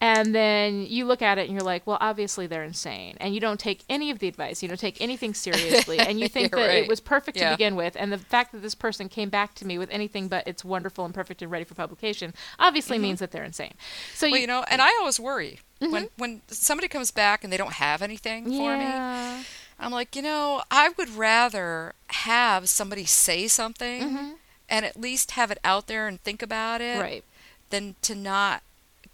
And then you look at it and you're like, well, obviously they're insane. And you don't take any of the advice. You don't take anything seriously. And you think that it was perfect to begin with. And the fact that this person came back to me with anything but it's wonderful and perfect and ready for publication obviously means that they're insane. So Mm-hmm. Well, you, you know, and I always worry when when somebody comes back and they don't have anything for me. I'm like, you know, I would rather have somebody say something and at least have it out there and think about it Right. than to not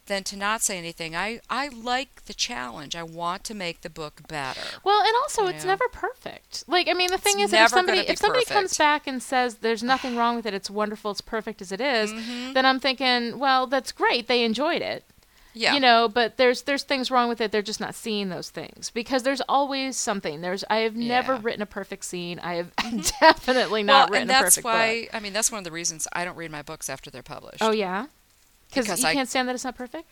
than to not say anything. I I like the challenge. I want to make the book better. Well, and also it's know? never perfect. Like I mean, the thing is, It's that if somebody if somebody comes back and says there's nothing wrong with it, it's wonderful, it's perfect as it is, Mm-hmm. then I'm thinking, well, that's great. They enjoyed it. Yeah. You know, but there's there's things wrong with it. They're just not seeing those things because there's always something. There's I have never Yeah. Mm-hmm. written a perfect scene. I have definitely not well, written and a that's perfect why book. I mean that's one of the reasons I don't read my books after they're published. Oh yeah, because you I- can't stand that it's not perfect.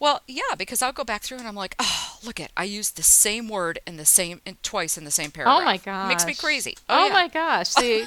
Well, yeah, because I'll go back through and I'm like, oh, look at I used the same word in the same in, twice in the same paragraph. Oh my gosh, makes me crazy. Oh, yeah. my gosh, see,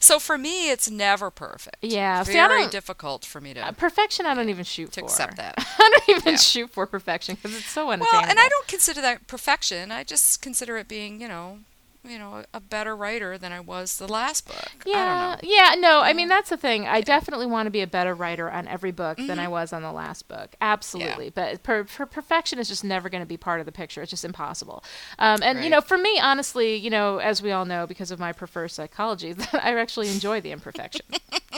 So for me, it's never perfect. Yeah, see, very don't- difficult for me to Uh, perfection I don't even shoot to for. accept that. I don't even Yeah. shoot for perfection because it's so unattainable. Well, and I don't consider that perfection. I just consider it being, you know, you know, a better writer than I was the last book. Yeah, I don't know. yeah, no, I mean that's the thing. I definitely want to be a better writer on every book than Mm-hmm. I was on the last book. Absolutely, but per, per perfection is just never going to be part of the picture. It's just impossible. Um, and you know, for me, honestly, you know, as we all know, because of my preferred psychology, that I actually enjoy the imperfection.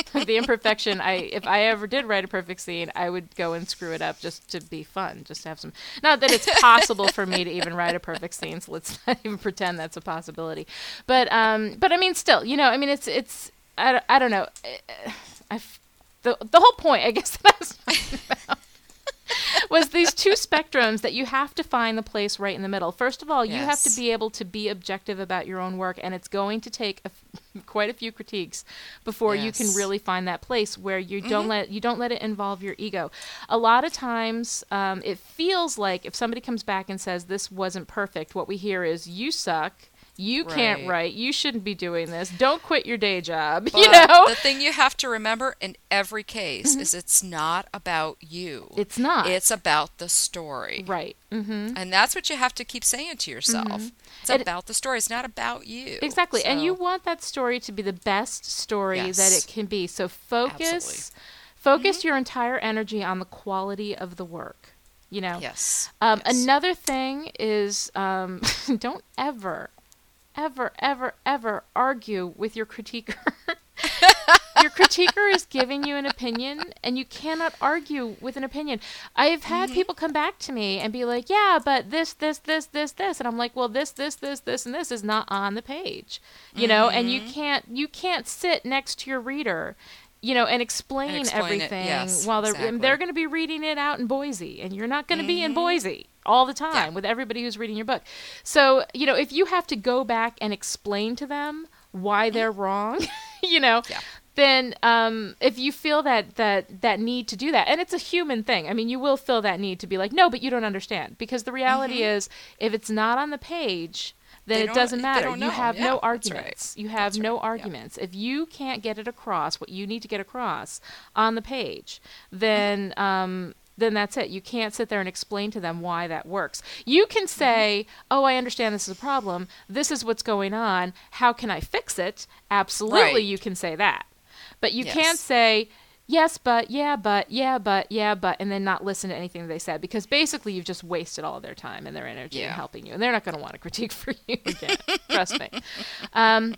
the imperfection. I if I ever did write a perfect scene, I would go and screw it up just to be fun, just to have some. Not that it's possible for me to even write a perfect scene, so let's not even pretend that's a possibility. But um, but I mean, still, you know, I mean, it's it's I, don't- I don't know. I the the whole point, I guess, that I was talking about was these two spectrums that you have to find the place right in the middle. First of all, you have to be able to be objective about your own work, and it's going to take a quite a few critiques before you can really find that place where you don't let you don't let it involve your ego. A lot of times, um, it feels like if somebody comes back and says this wasn't perfect, what we hear is you suck. You can't write. You shouldn't be doing this. Don't quit your day job. But you know, the thing you have to remember in every case is it's not about you. it's not. It's about the story. right. hmm And that's what you have to keep saying to yourself. It's It- about the story. It's not about you. Exactly. And you want that story to be the best story that it can be. So focus Absolutely. Mm-hmm. focus your entire energy on the quality of the work. You know. Yes. Um, yes. Another thing is um, don't ever, ever, ever, ever argue with your critiquer. your critiquer is giving you an opinion, and you cannot argue with an opinion. I've had Mm-hmm. people come back to me and be like, "Yeah, but this, this, this, this, this," and I'm like, "Well, this, this, this, this, and this is not on the page, you know, and Mm-hmm. you can't, you can't sit next to your reader." You know, and explain, explain it, everything yes, while they're exactly. they're going to be reading it out in Boise, and you're not going to be in Boise all the time Mm-hmm. Yeah. with everybody who's reading your book. So, you know, if you have to go back and explain to them why they're wrong, you know, Mm-hmm. Yeah. then um, if you feel that that that need to do that, and it's a human thing. I mean, you will feel that need to be like, no, but you don't understand because the reality is, if it's not on the page. Then Mm-hmm. It doesn't matter. You have Yeah, no that's right. arguments. You have That's no right. Yeah. arguments. If you can't get it across what you need to get across on the page, then um, then that's it. You can't sit there and explain to them why that works. You can Mm-hmm. say, "Oh, I understand this is a problem. This is what's going on. How can I fix it?" Absolutely, Right. you can say that. But you Yes. can't say, "Yes, but yeah, but yeah, but yeah, but," and then not listen to anything they said because basically you've just wasted all their time and their energy in helping you, and they're not going to want to critique for you again. Trust me. Um,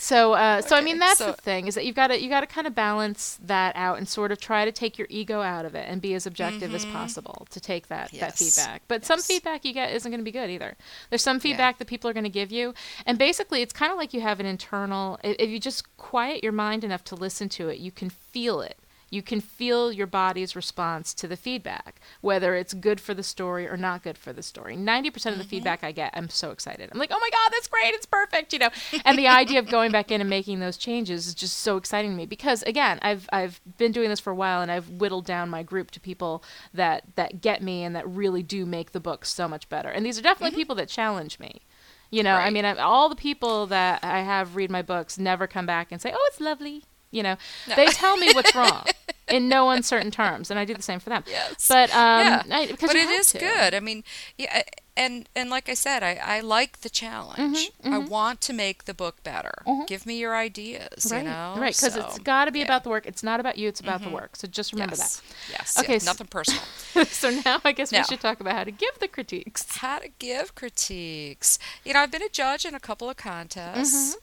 So, uh, so I mean, that's so- the thing is that you've got to you got to kind of balance that out and sort of try to take your ego out of it and be as objective as possible to take that that Mm-hmm. Yes. feedback. But some feedback you get isn't going to be good either. There's some feedback that people are going to give you, and basically, it's kind of like you have an internal. If you just quiet your mind enough to listen to it, you can feel it. You can feel your body's response to the feedback, whether it's good for the story or not good for the story. 90% of the mm-hmm. feedback I get, I'm so excited. I'm like, oh my God, that's great. It's perfect, you know? And the idea of going back in and making those changes is just so exciting to me because, again, I've, I've been doing this for a while and I've whittled down my group to people that, that get me and that really do make the book so much better. And these are definitely mm-hmm. people that challenge me. You know, I mean, I, all the people that I have read my books never come back and say, "Oh, it's lovely." You know, they tell me what's wrong in no uncertain terms, and I do the same for them. Yes. But um, yeah, I, because but it is to. good. I mean, yeah, and and like I said, I, I like the challenge. Mm-hmm, I want to make the book better. Give me your ideas. right? You know, right, because So, it's got to be yeah. about the work. It's not about you. It's about the work. So just remember yes. Yes. Okay, yeah, s- nothing personal. so now I guess we should talk about how to give the critiques. How to give critiques. You know, I've been a judge in a couple of contests.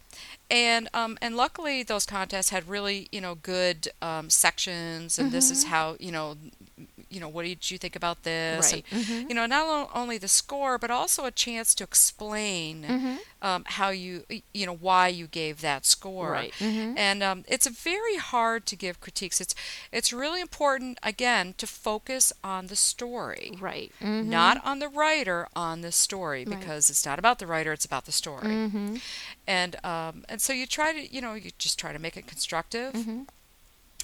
And um, and luckily those contests had really you know good um, sections and this is how you know you know what did you think about this Right. and you know not only the score but also a chance to explain um, how you you know why you gave that score Right. Mhm. and um, it's very hard to give critiques it's it's really important again to focus on the story Right. Not on the writer on the story Right. because it's not about the writer it's about the story. And um, and so you try to you know you just try to make it constructive Mhm.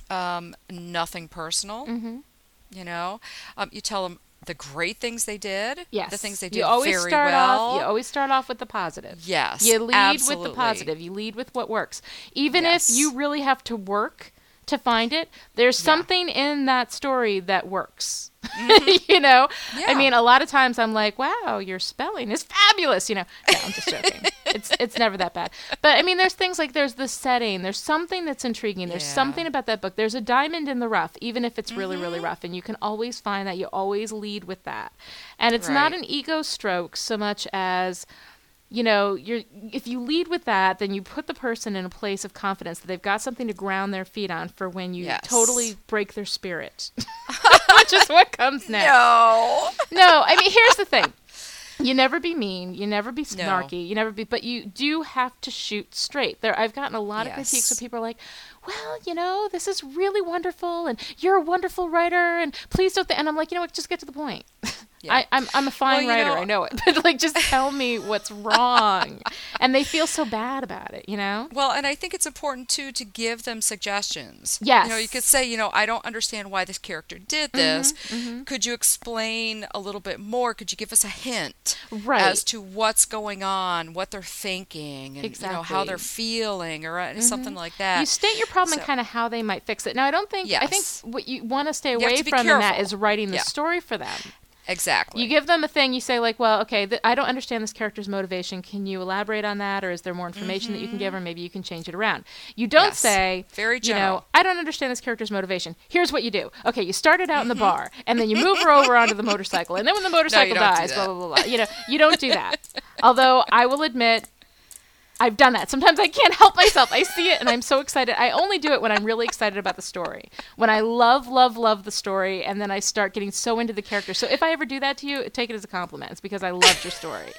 um, nothing personal Mhm. you know um, you tell them the great things they did Yes. the things they did you always very start well off. You always start off with the positive. yes You lead absolutely. with the positive. You lead with what works. Even Yes. if you really have to work to find it, there's Yeah. something in that story that works. you know? I Mm-hmm. Mean, a lot of times I'm like, wow, your spelling is fabulous. You know, no, I'm just joking. It's, it's never that bad. But I mean, there's things like there's the setting, there's something that's intriguing, there's Yeah. something about that book. There's a diamond in the rough, even if it's really, really Mm-hmm. rough. And you can always find that. You always lead with that. And it's not an ego stroke so much as you know, you're if you lead with that, then you put the person in a place of confidence that they've got something to ground their feet on for when you Yes. totally break their spirit, which is what comes next. no No, I mean, here's the thing. You never be mean. You never be No. snarky. You never be, but you do have to shoot straight. There, I've gotten a lot of critiques where people are like, "Well, you know, this is really wonderful, and you're a wonderful writer, and please don't." Th-. And I'm like, you know what? Just get to the point. Yeah. I, I'm I'm a fine you writer. know- I know it, but like, just tell me what's wrong. and they feel so bad about it, you know. Well, and I think it's important too to give them suggestions. Yes. You know, you could say, you know, I don't understand why this character did mm-hmm, this. Mm-hmm. Could you explain a little bit more? Could you give us a hint Right. as to what's going on, what they're thinking, and you know how they're feeling, or uh, mm-hmm. something like that. You state your problem and kind of how they might fix it. Now, I don't think I think what you want to stay away from in that is writing the Yeah. story for them. Exactly. You give them a thing, you say like, well, okay, th- I don't understand this character's motivation. Can you elaborate on that, or is there more information that you can give, or mm-hmm. maybe you can change it around? You don't Yes. say, Very you know. I don't understand this character's motivation. Here's what you do. Okay, you start it out in the bar, mm-hmm. and then you move her over onto the motorcycle, and then when the motorcycle don't dies, blah blah blah blah. You know, you don't do that. Although I will admit. I've done that. Sometimes I can't help myself. I see it and I'm so excited. I only do it when I'm really excited about the story. When I love, love, love the story and then I start getting so into the character. So if I ever do that to you, take it as a compliment. It's because I loved your story.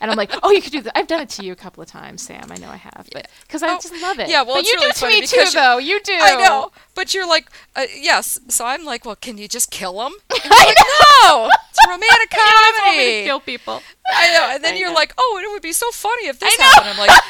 And I'm like, oh, you could do that. I've done it to you a couple of times, Sam. I know I have. But because I Oh, just love it. yeah, well, but you really do it to me too, though. You do. I know, but you're like, uh, yes. So I'm like, well, can you just kill him? And you're like, no, it's a romantic You want me to comedy. kill people. I know, and then I you're know. like, oh, it would be so funny if this happened. I'm like,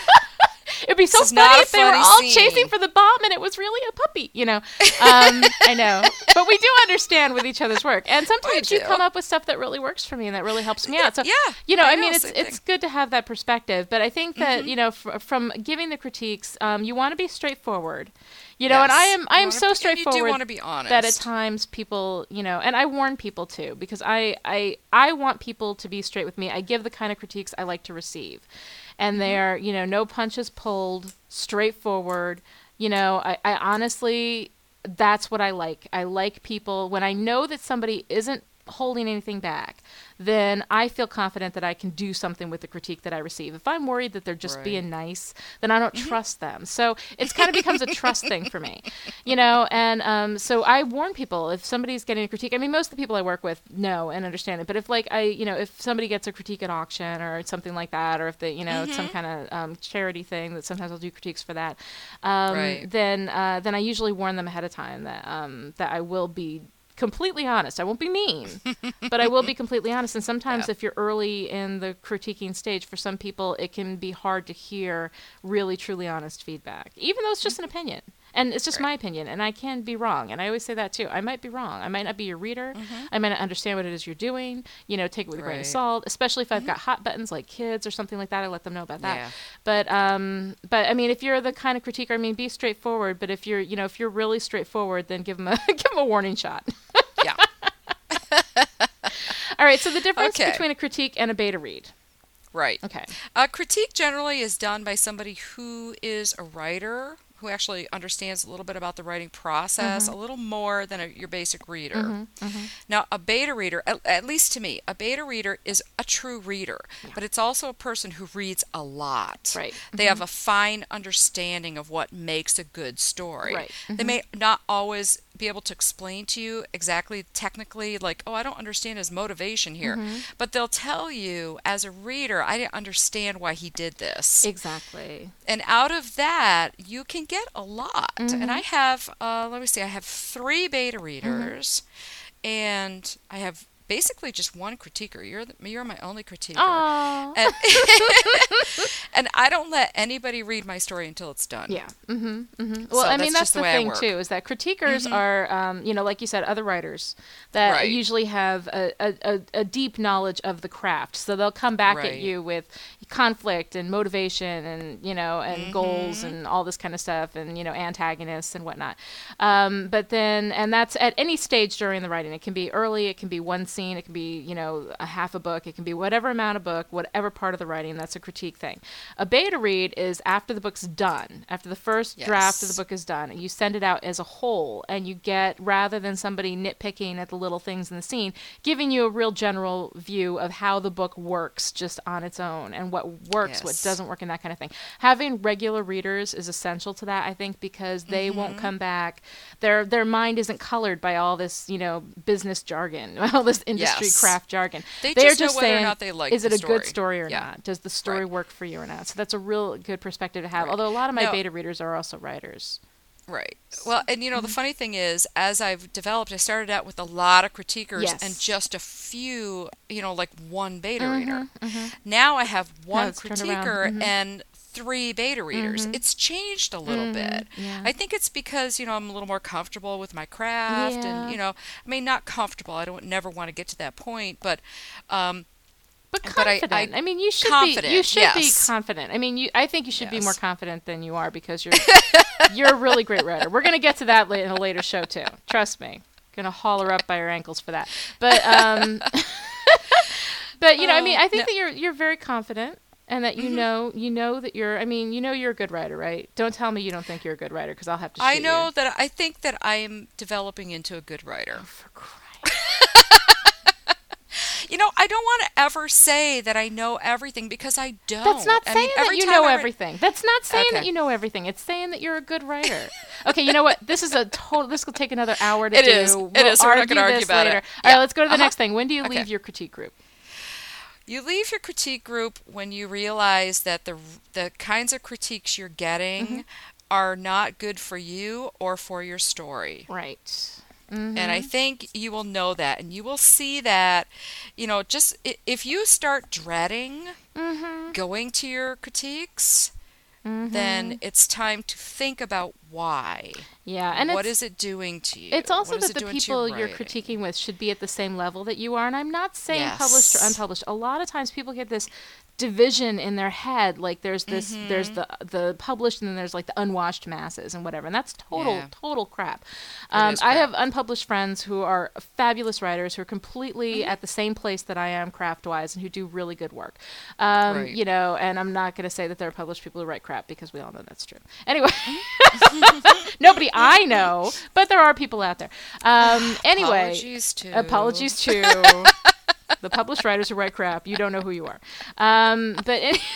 It'd be so funny if they were all scene. chasing for the bomb and it was really a puppy, you know. Um, I know, but we do understand with each other's work, and sometimes you come up with stuff that really works for me and that really helps me out. So Yeah, you know, I I, know, mean, it's it's thing. good to have that perspective, but I think that Mm-hmm. you know, fr- from giving the critiques, um, you want to be straightforward. You know, and I am I am so straightforward. You do want to be honest. that at times people you know and i warn people too because I, I i want people to be straight with me. I give the kind of critiques i like to receive. And mm-hmm. they are you know no punches pulled straightforward. You know i, I honestly that's what i like. I like people when i know that somebody isn't holding anything back, then I feel confident that I can do something with the critique that I receive. If I'm worried that they're just Right. being nice, then I don't trust them. So it's kind of becomes a trust thing for me, you know. And um, so I warn people if somebody's getting a critique. I mean, most of the people I work with know and understand it. But if like I, you know, if somebody gets a critique at auction or something like that, or if they, you know, it's some kind of um, charity thing that sometimes I'll do critiques for that, um, Right. then uh, then I usually warn them ahead of time that um, that I will be completely honest. I won't be mean, but I will be completely honest. And sometimes, Yeah. if you're early in the critiquing stage, for some people, it can be hard to hear really, truly honest feedback, even though it's just an opinion. And it's just my opinion, and I can be wrong. And I always say that too. I might be wrong. I might not be your reader. I might not understand what it is you're doing. You know, take it with a grain of salt. Especially if I've got hot buttons like kids or something like that. I let them know about that. Yeah. But um, but I mean, if you're the kind of critiquer, I mean, be straightforward. But if you're, you know, if you're really straightforward, then give them a give them a warning shot. Yeah. All right. So the difference Okay. between a critique and a beta read. Right. Okay. A critique generally is done by somebody who is a writer who actually understands a little bit about the writing process, mm-hmm. a little more than a, your basic reader. Mm-hmm. Mm-hmm. Now, a beta reader, at, at least to me, a beta reader is a true reader, but it's also a person who reads a lot. Right. They have a fine understanding of what makes a good story. Right. They may not always be able to explain to you exactly technically like oh i don't understand his motivation here. Mm-hmm. But they'll tell you as a reader i didn't understand why he did this. Exactly. and out of that you can get a lot. And i mm-hmm. have uh, let me see i have three beta mm-hmm. readers and i have basically just one critiquer you're the, you're my only critiquer and, and i don't let anybody read my story until it's done Yeah. Mm-hmm. mm-hmm. Well, So I mean, that's that's the the thing. Mm-hmm. too, is that critiquers are, um, you know, like you said, other writers that Right. usually have a, a, a, deep knowledge of the craft. So they'll come back at you with conflict and motivation and you know and goals Mm-hmm. and all this kind of stuff and you know antagonists and whatnot. Um, but then, and that's at any stage during the writing. It can be early. It can be one scene. It can be you know a half a book. It can be whatever amount of book, whatever part of the writing. That's a critique thing. A beta read is after the book's done, after the first draft of the book is done, you send it out as a whole, and you get rather than somebody nitpicking at the little things in the scene, giving you a real general view of how the book works just on its own and what works, what doesn't work, and that kind of thing. Having regular readers is essential to that, I think, because they won't Mm-hmm. come back. Their their mind isn't colored by all this, you know, business jargon, all this industry Yes. craft jargon. They They're just know whether or saying, not they like is it the a good story. or Yeah. not? Does the story Right. work for you or not? So that's a real good perspective to have. Right. Although a lot of my Now- beta readers are also writers. Right. Well, and you know, Mm-hmm. the funny thing is, as I've developed, I started out with a lot of critiquers Yes. and just a few, you know, like one beta reader. Now I have one around. critiquer Mhm. and three beta readers. It's changed a little bit. yeah. I think it's because, you know, I'm a little more comfortable with my craft Yeah. and, you know, I mean, not comfortable. I don't never want to get to that point, but um, But But I- confident. I, I- mean, you should be. confident, You should be confident. I mean, you. I think you should be more confident than you are because you're you're a really great writer. We're gonna get to that in a later show too. Trust me. Gonna haul her up by her ankles for that. But um, but you know, I mean, Oh, I think no. that you're you're very confident. And that Mm-hmm. you know, you know that you're. I mean, you know you're a good writer, right? Don't tell me you don't think you're a good writer, because I'll have to. I know you. that I think that I am developing into a good writer. For Christ. You know, I don't want to ever say that I know everything because I don't. That's not I saying mean, that you know I everything. That's not saying that you know everything. It's saying that you're a good writer. okay, you know what? This is a total. This will take another hour to It do. is. It We'll is. We're not gonna argue this about it. later. All Yeah. right, let's go to the Uh-huh. next thing. When do you Okay. leave your critique group? You leave your critique group when you realize that the the kinds of critiques you're getting Mm-hmm. are not good for you or for your story. Right. And I think you will know that and you will see that, you know, just if you start dreading Mm-hmm. going to your critiques, then it's time to think about why. Yeah, and what it's, is it doing to you? it's also that it the people you're critiquing with should be at the same level that you are. And I'm not saying published or unpublished. A lot of times people get this division in their head like there's this Mm-hmm. there's the the published and then there's like the unwashed masses and whatever and that's total Yeah. total crap um, is i have unpublished friends who are fabulous writers who are completely Mm-hmm. at the same place that i am craft wise and who do really good work um, Right. you know and i'm not going to say that there are published people who write crap because we all know that's true anyway Nobody I know, but there are people out there. Um, anyway, Apologies to apologies to the published writers who write crap. You don't know who you are. Um, but. Any-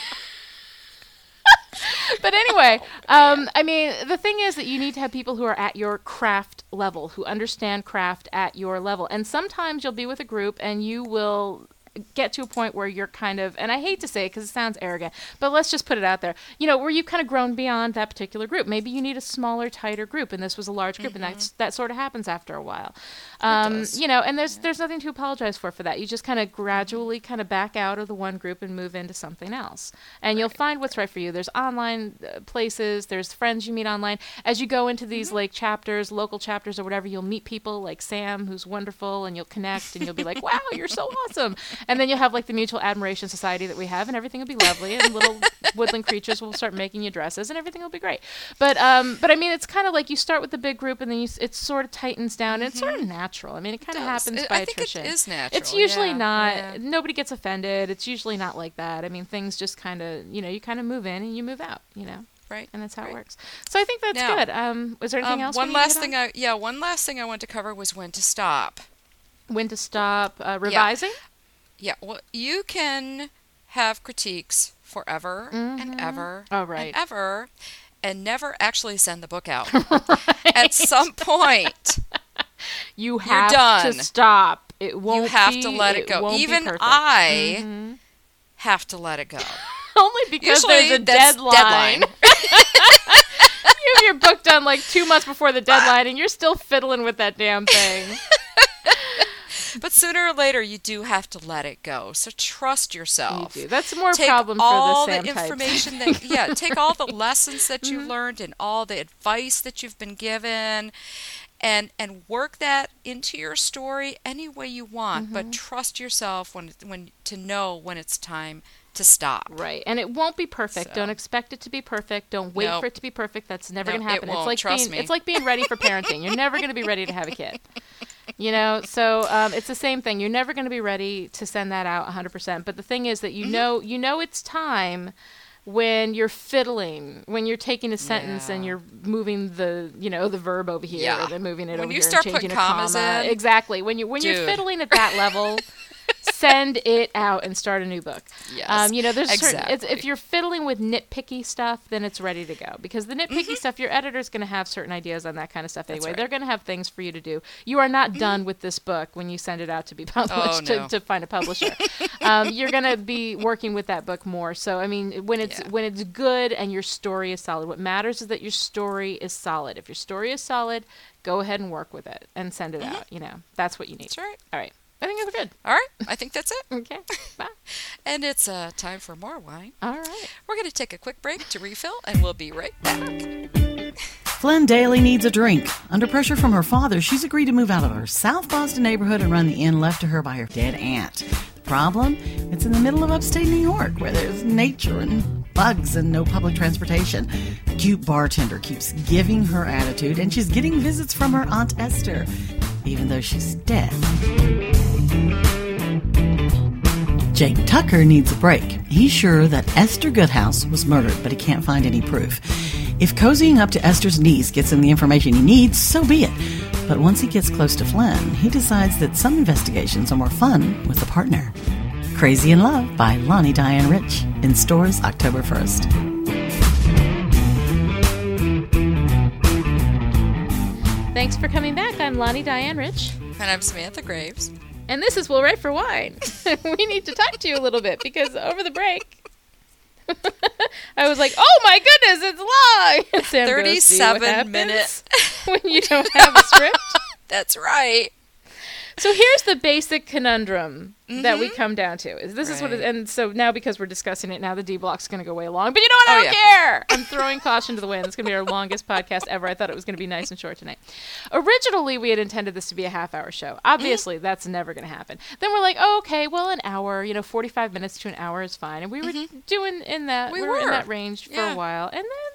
but anyway, um, I mean, the thing is that you need to have people who are at your craft level, who understand craft at your level. And sometimes you'll be with a group and you will get to a point where you're kind of, and I hate to say it because it sounds arrogant, but let's just put it out there, you know, where you've kind of grown beyond that particular group. Maybe you need a smaller, tighter group, and this was a large group, and that's, that sort of happens after a while. Um, you know, and there's there's nothing to apologize for for that. You just kind of gradually kind of back out of the one group and move into something else, and you'll find what's right for you. There's online uh, places, there's friends you meet online. As you go into these like chapters, local chapters or whatever, you'll meet people like Sam, who's wonderful, and you'll connect, and you'll be like, "Wow, you're so awesome!" And then you'll have like the mutual admiration society that we have, and everything will be lovely, and little woodland creatures will start making you dresses, and everything will be great. But um, but I mean, it's kind of like you start with the big group, and then you, it sort of tightens down, and it's sort of natural. I mean, it kind of happens It- by I think it attrition. It's natural, usually yeah, not. yeah. Nobody gets offended. It's usually not like that. I mean, things just kind of you know you kind of move in and you move out. You know. Right. And that's how it works. So I think that's Now, good. Um, was there anything Um, else? one last thing on? I yeah, one last thing I want to cover was when to stop. when to stop uh, revising. Yeah, well, you can have critiques forever and ever Oh, right. and ever and never actually send the book out. At some point, You have to stop. It won't. you have be- to let it go. won't Even. I Mhm. have to let it go. only because Usually there's a deadline. deadline. you have your book done like two months before the deadline, and you're still fiddling with that damn thing. But sooner or later, you do have to let it go. So trust you yourself. do. That's more take problem for all the the types. information that yeah take all the lessons that Mm-hmm. you've learned and all the advice that you've been given and and work that into your story any way you want Mm-hmm. but trust yourself when when to know when it's time to stop Right, and it won't be perfect. So. Don't expect it to be perfect. Don't wait Nope. for it to be perfect. That's never No, going to it happen. it's won't. like Trust being me. it's like being ready for parenting. You're never going to be ready to have a kid. You know, so um, it's the same thing. You're never going to be ready to send that out 100%. But the thing is that you Mm-hmm. know you know it's time when you're fiddling, when you're taking a sentence and you're moving the you know the verb over here Yeah. and then moving it When over you here start and putting changing a commas comma. in, exactly when you when you're fiddling at that level. Send it out and start a new book. Yes, Um, you know, there's certain, it's, if you're fiddling with nitpicky stuff, then it's ready to go. Because the nitpicky Mm-hmm. stuff, your editor's going to have certain ideas on that kind of stuff anyway. right. Mm-hmm. They're going to have things for you to do. You are not done with this book when you send it out to be published Oh, no. to, to find a publisher. um, you're going to be working with that book more. So I mean, when it's Yeah. when it's good and your story is solid, what matters is that your story is solid. If your story is solid, go ahead and work with it and send it out. You know, that's what you need. that's right All right, I think that's good. all right i think that's it Okay, bye. and it's uh, time for more wine All right. we're going to take a quick break to refill and we'll be right back Flynn Daly needs a drink. Under pressure from her father, she's agreed to move out of her South Boston neighborhood and run the inn left to her by her dead aunt. The problem? It's in the middle of upstate New York, where there's nature and bugs and no public transportation. The cute bartender keeps giving her attitude, and she's getting visits from her Aunt Esther, even though she's dead. Jake Tucker needs a break. He's sure that Esther Goodhouse was murdered, but he can't find any proof. If cozying up to Esther's niece gets him the information he needs, so be it. But once he gets close to Flynn, he decides that some investigations are more fun with a partner. Crazy in Love by Lani Diane Rich in stores October 1st. Thanks for coming back. I'm Lani Diane Rich. and i'm samantha graves And this is Will Write for Wine. we need to talk to you a little bit because over the break, I was like, "Oh my goodness, it's long!" Sam goes, "See what 37 happens minutes. when you don't have a script." that's right So here's the basic conundrum that we Mhm. come down to. Is this is what it, and so now because we're discussing it now the D block's going to go way long. But you know what? I Oh, don't care. I'm throwing caution to the wind. It's going to be our longest podcast ever. I thought it was going to be nice and short tonight. Originally, we had intended this to be a half hour show. Obviously, that's never going to happen. Then we're like, oh, okay, well, an hour, you know, 45 minutes to an hour is fine. And we were doing in that We we were in that range for Yeah. a while. And then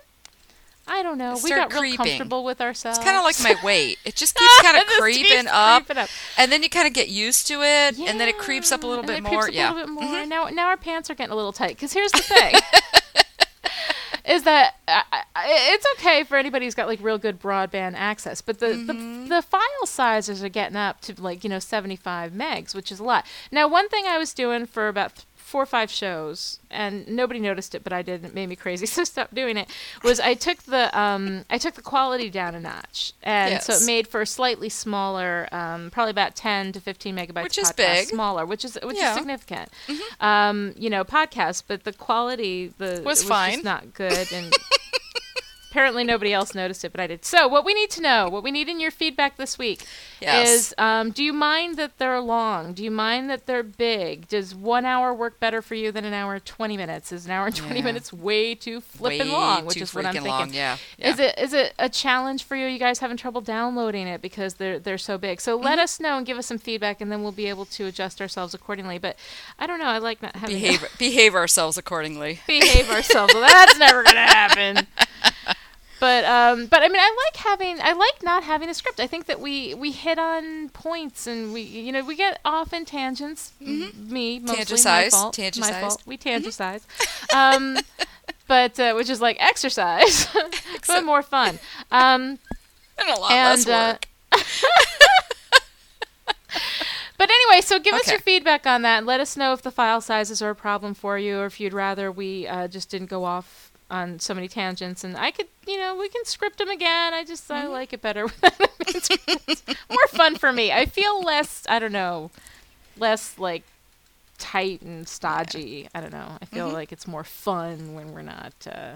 I don't know, we got real comfortable with ourselves. It's kind of like my weight. It just keeps kind of creeping up, creeping up. and then you kind of get used to it, and then it creeps up a little and bit it more. up yeah. a little bit more. Mhm. Now, now our pants are getting a little tight. Because here's the thing: is that uh, it's okay for anybody who's got like real good broadband access, but the, Mm-hmm. the the file sizes are getting up to like you know 75 megs, which is a lot. Now, one thing I was doing for about th- four or five shows, and nobody noticed it, but I did. and It made me crazy, so stop doing it. Was I took the um I took the quality down a notch, and so it made for a slightly smaller, um, probably about 10 to 15 megabytes. Which is podcast, big. smaller, which is which Yeah. is significant. Um, you know, podcast, but the quality the Was it fine. not good and. Apparently, nobody else noticed it, but I did. So, what we need to know, what we need in your feedback this week, Yes. is um, do you mind that they're long? Do you mind that they're big? Does one hour work better for you than an hour and 20 minutes? Is an hour and 20 Yeah. minutes way too flipping Way long, which too is what I'm freaking thinking? long, yeah, Is it is it a challenge for you? Are you guys having trouble downloading it because they're they're so big? So Mm-hmm. let us know and give us some feedback, and then we'll be able to adjust ourselves accordingly. But I don't know. I like not having behave behave ourselves accordingly. behave ourselves. Well, that's never gonna happen. But um, but I mean, I like having, I like not having a script. I think that we we hit on points and we, you know, we get off in tangents. M- Me mostly, my Tangenticize, fault. My fault. We tangenticize. um, but uh, which is like exercise, but more fun. Um, And a lot and less uh, work. But anyway, so give us your feedback on that and let us know if the file sizes are a problem for you or if you'd rather we uh, just didn't go off on so many tangents. And I could, you know, we can script them again. I just, Mm-hmm. I like it better. more fun for me. I feel less, I don't know, less like tight and stodgy. I don't know. I feel Mm-hmm. like it's more fun when we're not. Uh,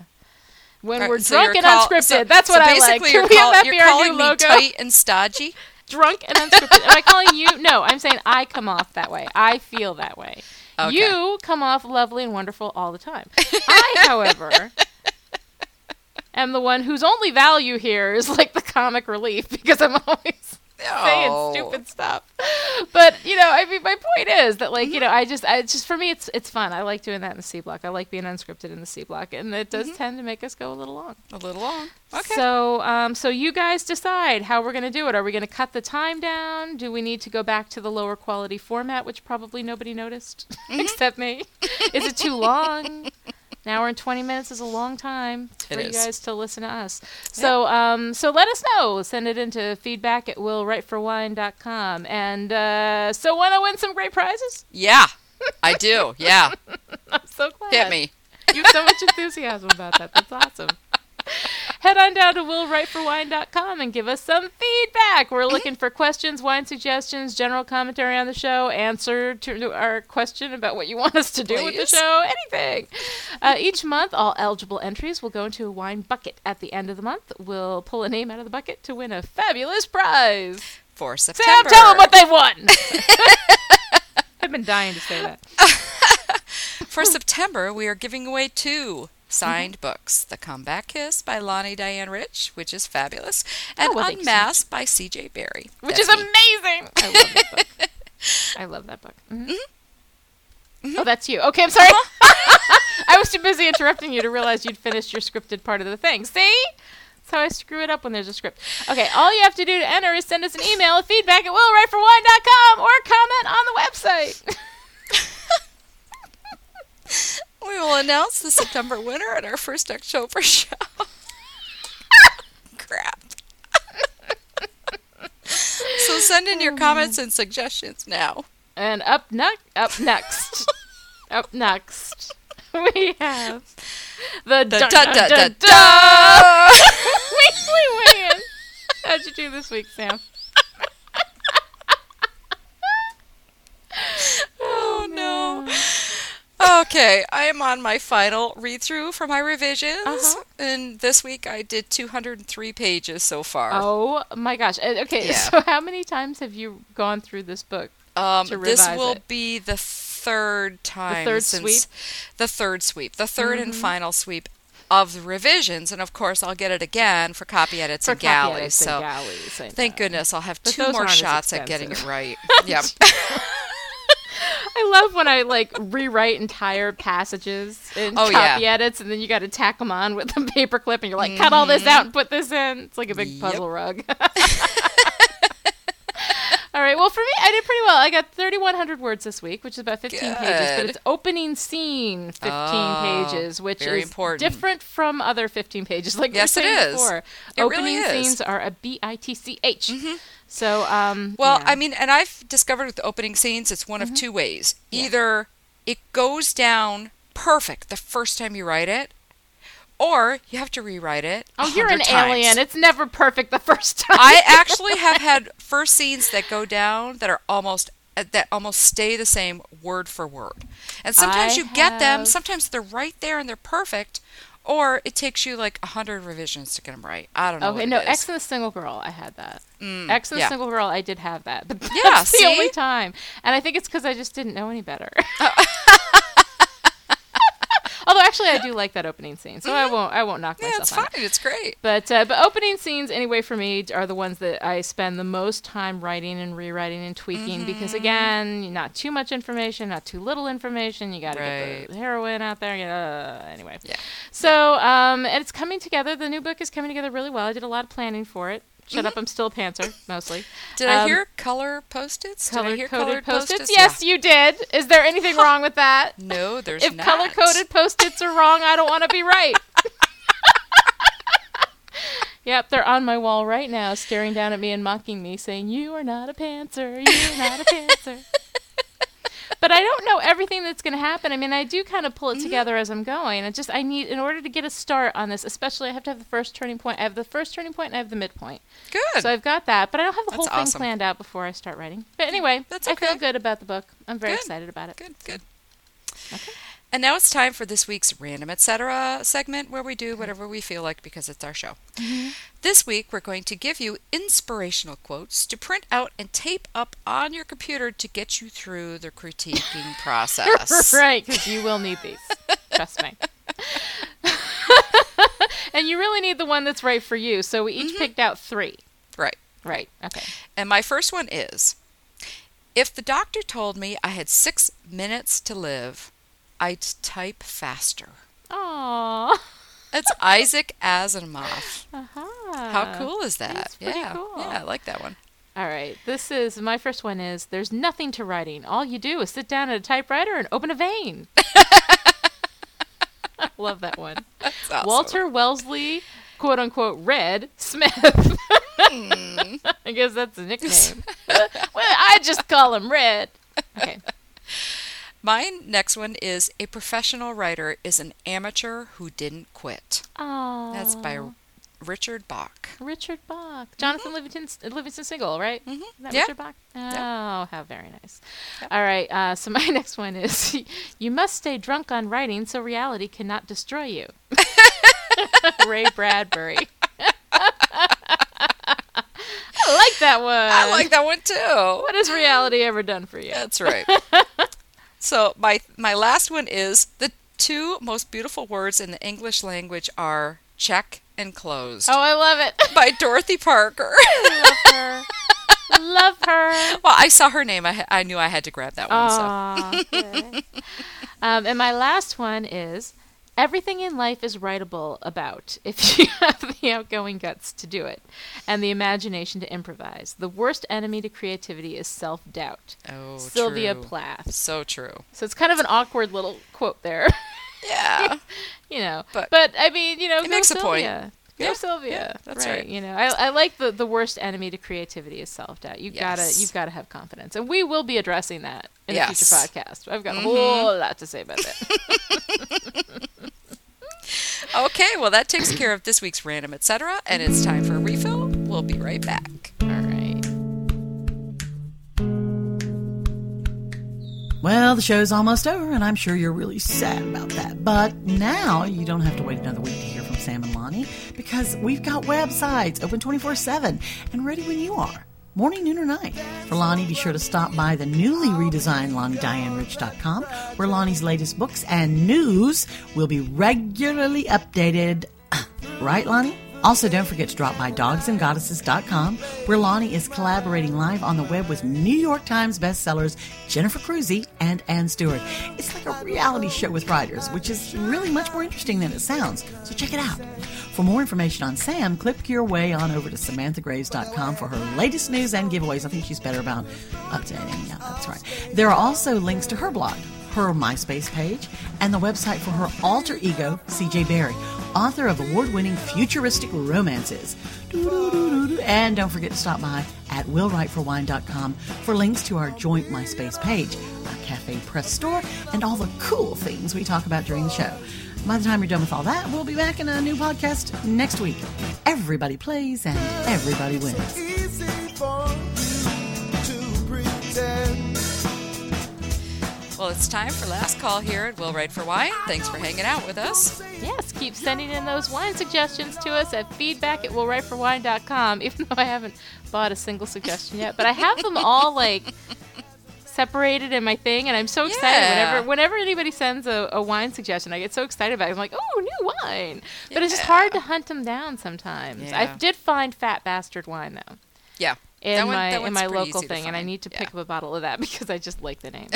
when All we're right, so drunk and call- unscripted. so- That's so what I like. Can You're, call- you're calling me logo? tight and stodgy. drunk and unscripted. Am I calling you? No, I'm saying I come off that way. I feel that way. Okay. You come off lovely and wonderful all the time. I, however, am the one whose only value here is like the comic relief because I'm always saying Oh. stupid stuff. But you know, I mean, my point is that like you Mm-hmm. know, I just, I it's just for me, it's it's fun. I like doing that in the C block. I like being unscripted in the C block, and it Mm-hmm. does tend to make us go a little long. A little long. Okay. So, um, so you guys decide how we're going to do it. Are we going to cut the time down? Do we need to go back to the lower quality format, which probably nobody noticed Mm-hmm. except me? is it too long? An hour and twenty minutes is a long time for you guys to listen to us. So, um, so let us know. Send it into feedback at willwriteforwine.com. And uh, so, want to win some great prizes? yeah, I do. Yeah, I'm so glad. hit me. You have so much enthusiasm about that. That's awesome. Head on down to willwriteforwine.com and give us some feedback. We're looking for questions, wine suggestions, general commentary on the show, answer to our question about what you want us to do with the show, anything. Uh, each month, all eligible entries will go into a wine bucket. At the end of the month, we'll pull a name out of the bucket to win a fabulous prize. For Sam, September. tell them what they've won. I've been dying to say that. For September, we are giving away two signed mm-hmm. books: The Comeback Kiss by Lani Diane Rich, which is fabulous, and Oh, well, Unmasked by C.J. Barry, which That's is me. amazing. I love that book. I love that book. Mhm. Oh, that's you. Okay, I'm sorry. I was too busy interrupting you to realize you'd finished your scripted part of the thing. See? That's how I screw it up when there's a script. Okay, all you have to do to enter is send us an email at feedback at willwriteforwine.com or comment on the website. We will announce the September winner at our first October show. Crap. so send in your comments and suggestions now. And up next, up next, up next, we have the Da, dun, da, dun, da, da, da. weekly win. How'd you do this week, Sam? Oh no. Okay, I am on my final read through for my revisions. Uh-huh. And this week I did 203 pages so far. Oh my gosh. Uh, Okay, Yeah. so how many times have you gone through this book? Um, this will it. be the third time The third since sweep? Mm-hmm. the third sweep, the 3rd and final sweep of the revisions, and of course I'll get it again for copy edits For and galleys. edits and so galleys, thank goodness I'll have But two more shots at getting it right. yep. I love when I like rewrite entire passages in Oh, yeah. copy edits, and then you got to tack them on with a paperclip, and you're like, cut all this out and put this in. It's like a big Mm-hmm. Yep. puzzle rug. All right. Well, for me, I did pretty well. I got 3,100 words this week, which is about 15 pages, but Good. it's opening scene 15 Oh, pages, which is important. different from other 15 pages, like Yes, we it is. before. It opening really is. Mm-hmm. scenes are a B I T C H. So, um, Well, yeah. I mean, and I've discovered with the opening scenes, it's one Mm-hmm. of two ways. Either it goes down perfect the first time you write it, or you have to rewrite it. oh, you're an times. alien. It's never perfect the first time. I actually have had first scenes that go down that are almost uh, that almost stay the same word for word. And sometimes I you get them, sometimes they're right there and they're perfect, or it takes you like a hundred revisions to get them right. I don't know. Okay, no. X and the Single Girl, I had that. Mm, X and yeah. the Single Girl, I did have that, but that's Yeah, the see? only time. And I think it's because I just didn't know any better. Although actually, I do like that opening scene, so I won't. I won't knock Mm-hmm. Yeah, myself it's on it. fine. It's great. But uh, but opening scenes anyway for me are the ones that I spend the most time writing and rewriting and tweaking Mm-hmm. because again, not too much information, not too little information. You got to get the heroine out there. Uh, anyway, Yeah. So um, and it's coming together. The new book is coming together really well. I did a lot of planning for it. Shut up, I'm still a pantser mostly. Mm-hmm. Did I Um, hear color post-its? Did I Color hear coded colored post-its? post-its? Yes, you did. Is there anything wrong with that? No, there's if not. If color coded post its are wrong, I don't want to be right. yep, they're on my wall right now, staring down at me and mocking me, saying, You are not a pantser, you're not a pantser. But I don't know everything that's going to happen. I mean, I do kind of pull it Mm-hmm. together as I'm going. I just, I need, in order to get a start on this, especially, I have to have the first turning point. I have the first turning point and I have the midpoint. Good. So I've got that, but I don't have the whole That's thing awesome. planned out before I start writing. But anyway, That's okay. I feel good about the book. I'm very Good. excited about it. Good, good. And now it's time for this week's Random Etc. segment where we do mm-hmm. whatever we feel like because it's our show. Mm-hmm. This week we're going to give you inspirational quotes to print out and tape up on your computer to get you through the critiquing process. right, because you will need these. Trust me. and you really need the one that's right for you. So we each mm-hmm. picked out three. Right. Right. Okay. And my first one is If the doctor told me I had six minutes to live, I'd type faster. Aww. It's Isaac Asimov. Uh-huh. How cool is that? yeah. cool. Yeah, I like that one. All right. This is my first one is there's nothing to writing. All you do is sit down at a typewriter and open a vein. I love that one. That's awesome. Walter Wellesley, quote unquote, Red Smith. Hmm. I guess that's a nickname. well, I just call him Red. Okay. My next one is A professional writer is an amateur who didn't quit. Oh. That's by Richard Bach. Richard Bach. Jonathan Livingston, Livingston Seagull, right? Mhm. Is that Yeah. Richard Bach? Oh, Yeah. how very nice. All right. Uh, so my next one is You must stay drunk on writing so reality cannot destroy you. Ray Bradbury. I like that one. I like that one too. What has reality ever done for you? That's right. So my my last one is the two most beautiful words in the English language are check and closed Oh, I love it. by Dorothy Parker. love her. love her. well, I saw her name. I, I knew I had to grab that one. So. Good. um, and my last one is everything in life is writable about if you have the outgoing guts to do it and the imagination to improvise. The worst enemy to creativity is self doubt. Oh, Sylvia true. Plath. So true. So it's kind of an awkward little quote there, Yeah. you know. But- But, I mean, you know, It go makes a point. Sylvia. Go Yeah, Sylvia. yeah, that's right. You know, I, I like the, the worst enemy to creativity is self doubt. You gotta Yes. you've gotta have confidence, and we will be addressing that in a future Mm-hmm. podcast. I've got a whole lot to say about that. Okay, well that takes care of this week's random etc. And it's time for a refill. We'll be right back. All right. Well, the show's almost over, and I'm sure you're really sad about that. But now you don't have to wait another week to hear from Sam and Lani because we've got websites open 24 7 and ready when you are. Morning, noon, or night. For Lani, be sure to stop by the newly redesigned LaniDianeRich.com, where Lani's latest books and news will be regularly updated. Right, Lani? Also, don't forget to drop by dogsandgoddesses.com, where Lani is collaborating live on the web with New York Times bestsellers Jennifer Crusie and Anne Stuart. It's like a reality show with writers, which is really much more interesting than it sounds. So check it out. For more information on Sam, click your way on over to SamanthaGraves.com for her latest news and giveaways. I think she's better about updating. Yeah, that's right. There are also links to her blog, her MySpace page, and the website for her alter ego, CJ Barry, author of award winning futuristic romances. And don't forget to stop by at willwriteforwine.com for links to our joint MySpace page, our cafe press store, and all the cool things we talk about during the show. By the time you're done with all that, we'll be back in a new podcast next week. Everybody plays and everybody wins. Well, it's time for last call here at Will Write for Wine. Thanks for hanging out with us. Yes, keep sending in those wine suggestions to us at feedback at willwriteforwine.com, even though I haven't bought a single suggestion yet. But I have them all, like, separated in my thing, and I'm so excited Yeah. whenever whenever anybody sends a, a wine suggestion. I get so excited about it. I'm like, oh, new wine. But it's just hard to hunt them down sometimes. Yeah. I did find Fat Bastard wine, though. Yeah. In one- my in my local thing, and I need to Yeah. pick up a bottle of that because I just like the name.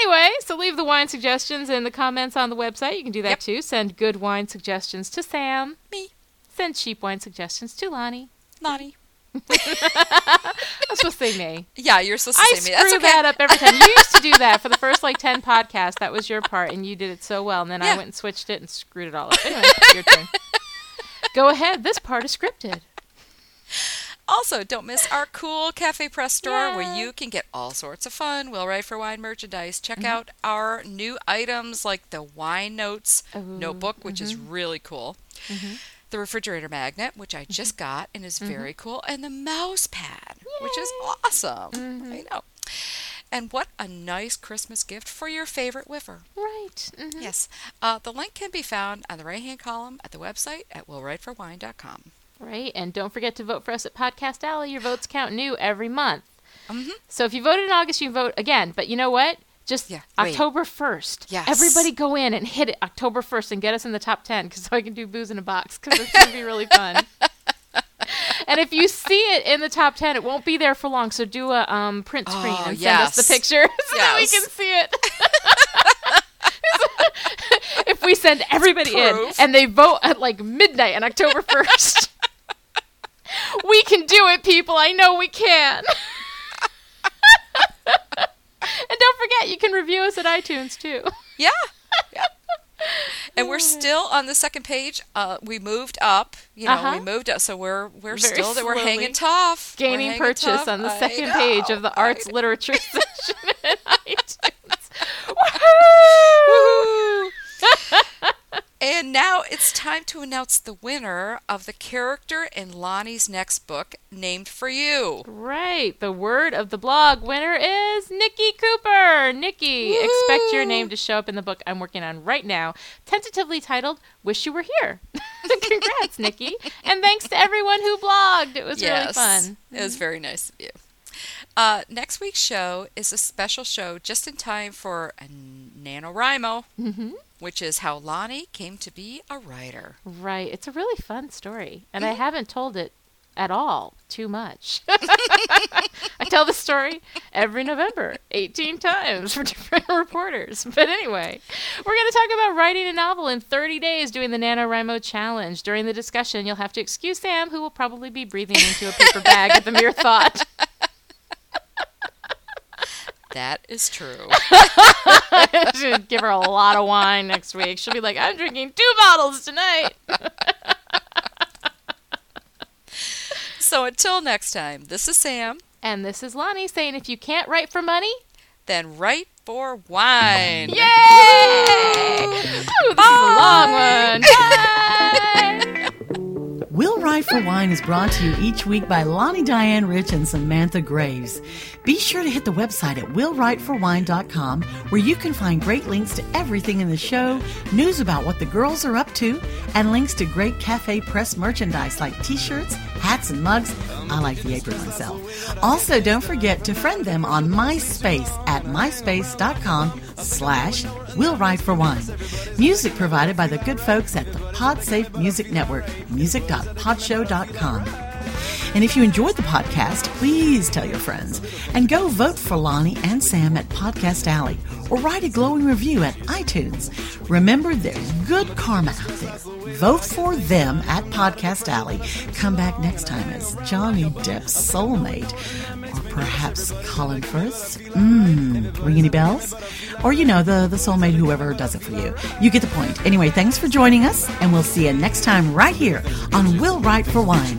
Anyway, so leave the wine suggestions in the comments on the website. You can do that Yep. too. Send good wine suggestions to Sam. Me. Send cheap wine suggestions to Lani. Lani. I'm supposed to say me. Yeah, you're supposed to I say screw me. That's okay. that up every time. You used to do that for the first like ten podcasts. That was your part, and you did it so well. And then I went and switched it and screwed it all up. Anyway, your turn. Go ahead. This part is scripted. Also, don't miss our cool Cafe Press store where you can get all sorts of fun Will Write for Wine merchandise. Check Mm-hmm. out our new items like the Wine Notes Ooh, notebook, which is mm-hmm. really cool. The refrigerator magnet, which I just Mm-hmm. got and is very cool, and the mouse pad, which is awesome. Mm-hmm. I know. And what a nice Christmas gift for your favorite whiffer. Right. Yes. Uh, the link can be found on the right hand column at the website at willwriteforwine.com. Right. And don't forget to vote for us at Podcast Alley. Your votes count new every month. Mhm. So if you voted in August, you can vote again. But you know what? Just Yeah. October 1st. Yes. Everybody go in and hit it October 1st and get us in the top 10 cause, so I can do booze in a box because it's going to be really fun. and if you see it in the top 10, it won't be there for long. So do a um, print screen Oh, and send us the yes. picture so that we can see it. if we send everybody in and they vote at like midnight on October 1st. We can do it, people. I know we can. and don't forget, you can review us at iTunes too. Yeah. yeah. And we're still on the second page. Uh, we moved up. You know, Uh-huh. we moved up, so we're we're Very still that we're hanging tough. Gaining hanging purchase tough. on the I second page of the arts literature section at iTunes. Woohoo! And now it's time to announce the winner of the character in Lani's next book, named for you. Right. The word of the blog winner is Nikki Cooper. Nikki, expect your name to show up in the book I'm working on right now, tentatively titled Wish You Were Here. Congrats, Nikki. And thanks to everyone who blogged. It was yes, really fun. It was very nice of you. Uh, next week's show is a special show just in time for a NaNoWriMo, hmm which is how Lani came to be a writer. Right. It's a really fun story. And I Mm-hmm. haven't told it at all too much. I tell the story every November, 18 times for different reporters. But anyway, we're going to talk about writing a novel in 30 days doing the NaNoWriMo challenge. During the discussion, you'll have to excuse Sam, who will probably be breathing into a paper bag at the mere thought. That is true. Should give her a lot of wine next week. She'll be like, I'm drinking two bottles tonight. so until next time, this is Sam. And this is Lani saying, if you can't write for money, Then write for wine. Yay! Ooh, this is a long one. Bye! Will Write for Wine is brought to you each week by Lani Diane Rich and Samantha Graves. Be sure to hit the website at willwriteforwine.com where you can find great links to everything in the show, news about what the girls are up to, and links to great cafe press merchandise like t-shirts, hats, and mugs, I like the apron myself. Also, don't forget to friend them on MySpace at myspace.com slash Will Write for Wine. Music provided by the good folks at the PodSafe Music Network, music.podshow.com. And if you enjoyed the podcast, please tell your friends and go vote for Lani and Sam at Podcast Alley or write a glowing review at iTunes. Remember, there's good karma out there. Vote for them at Podcast Alley. Come back next time as Johnny Depp's soulmate. Or perhaps Colin Firth. Mmm, ring any bells? Or, you know, the, the soulmate, whoever does it for you. You get the point. Anyway, thanks for joining us, and we'll see you next time right here on Will Write for Wine.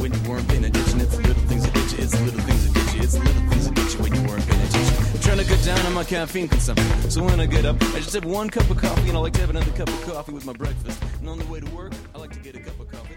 Trying to cut down on my caffeine consumption. So when I get up, I just have one cup of coffee, and I like to have another cup of coffee with my breakfast. And on the way to work, I like to get a cup of coffee.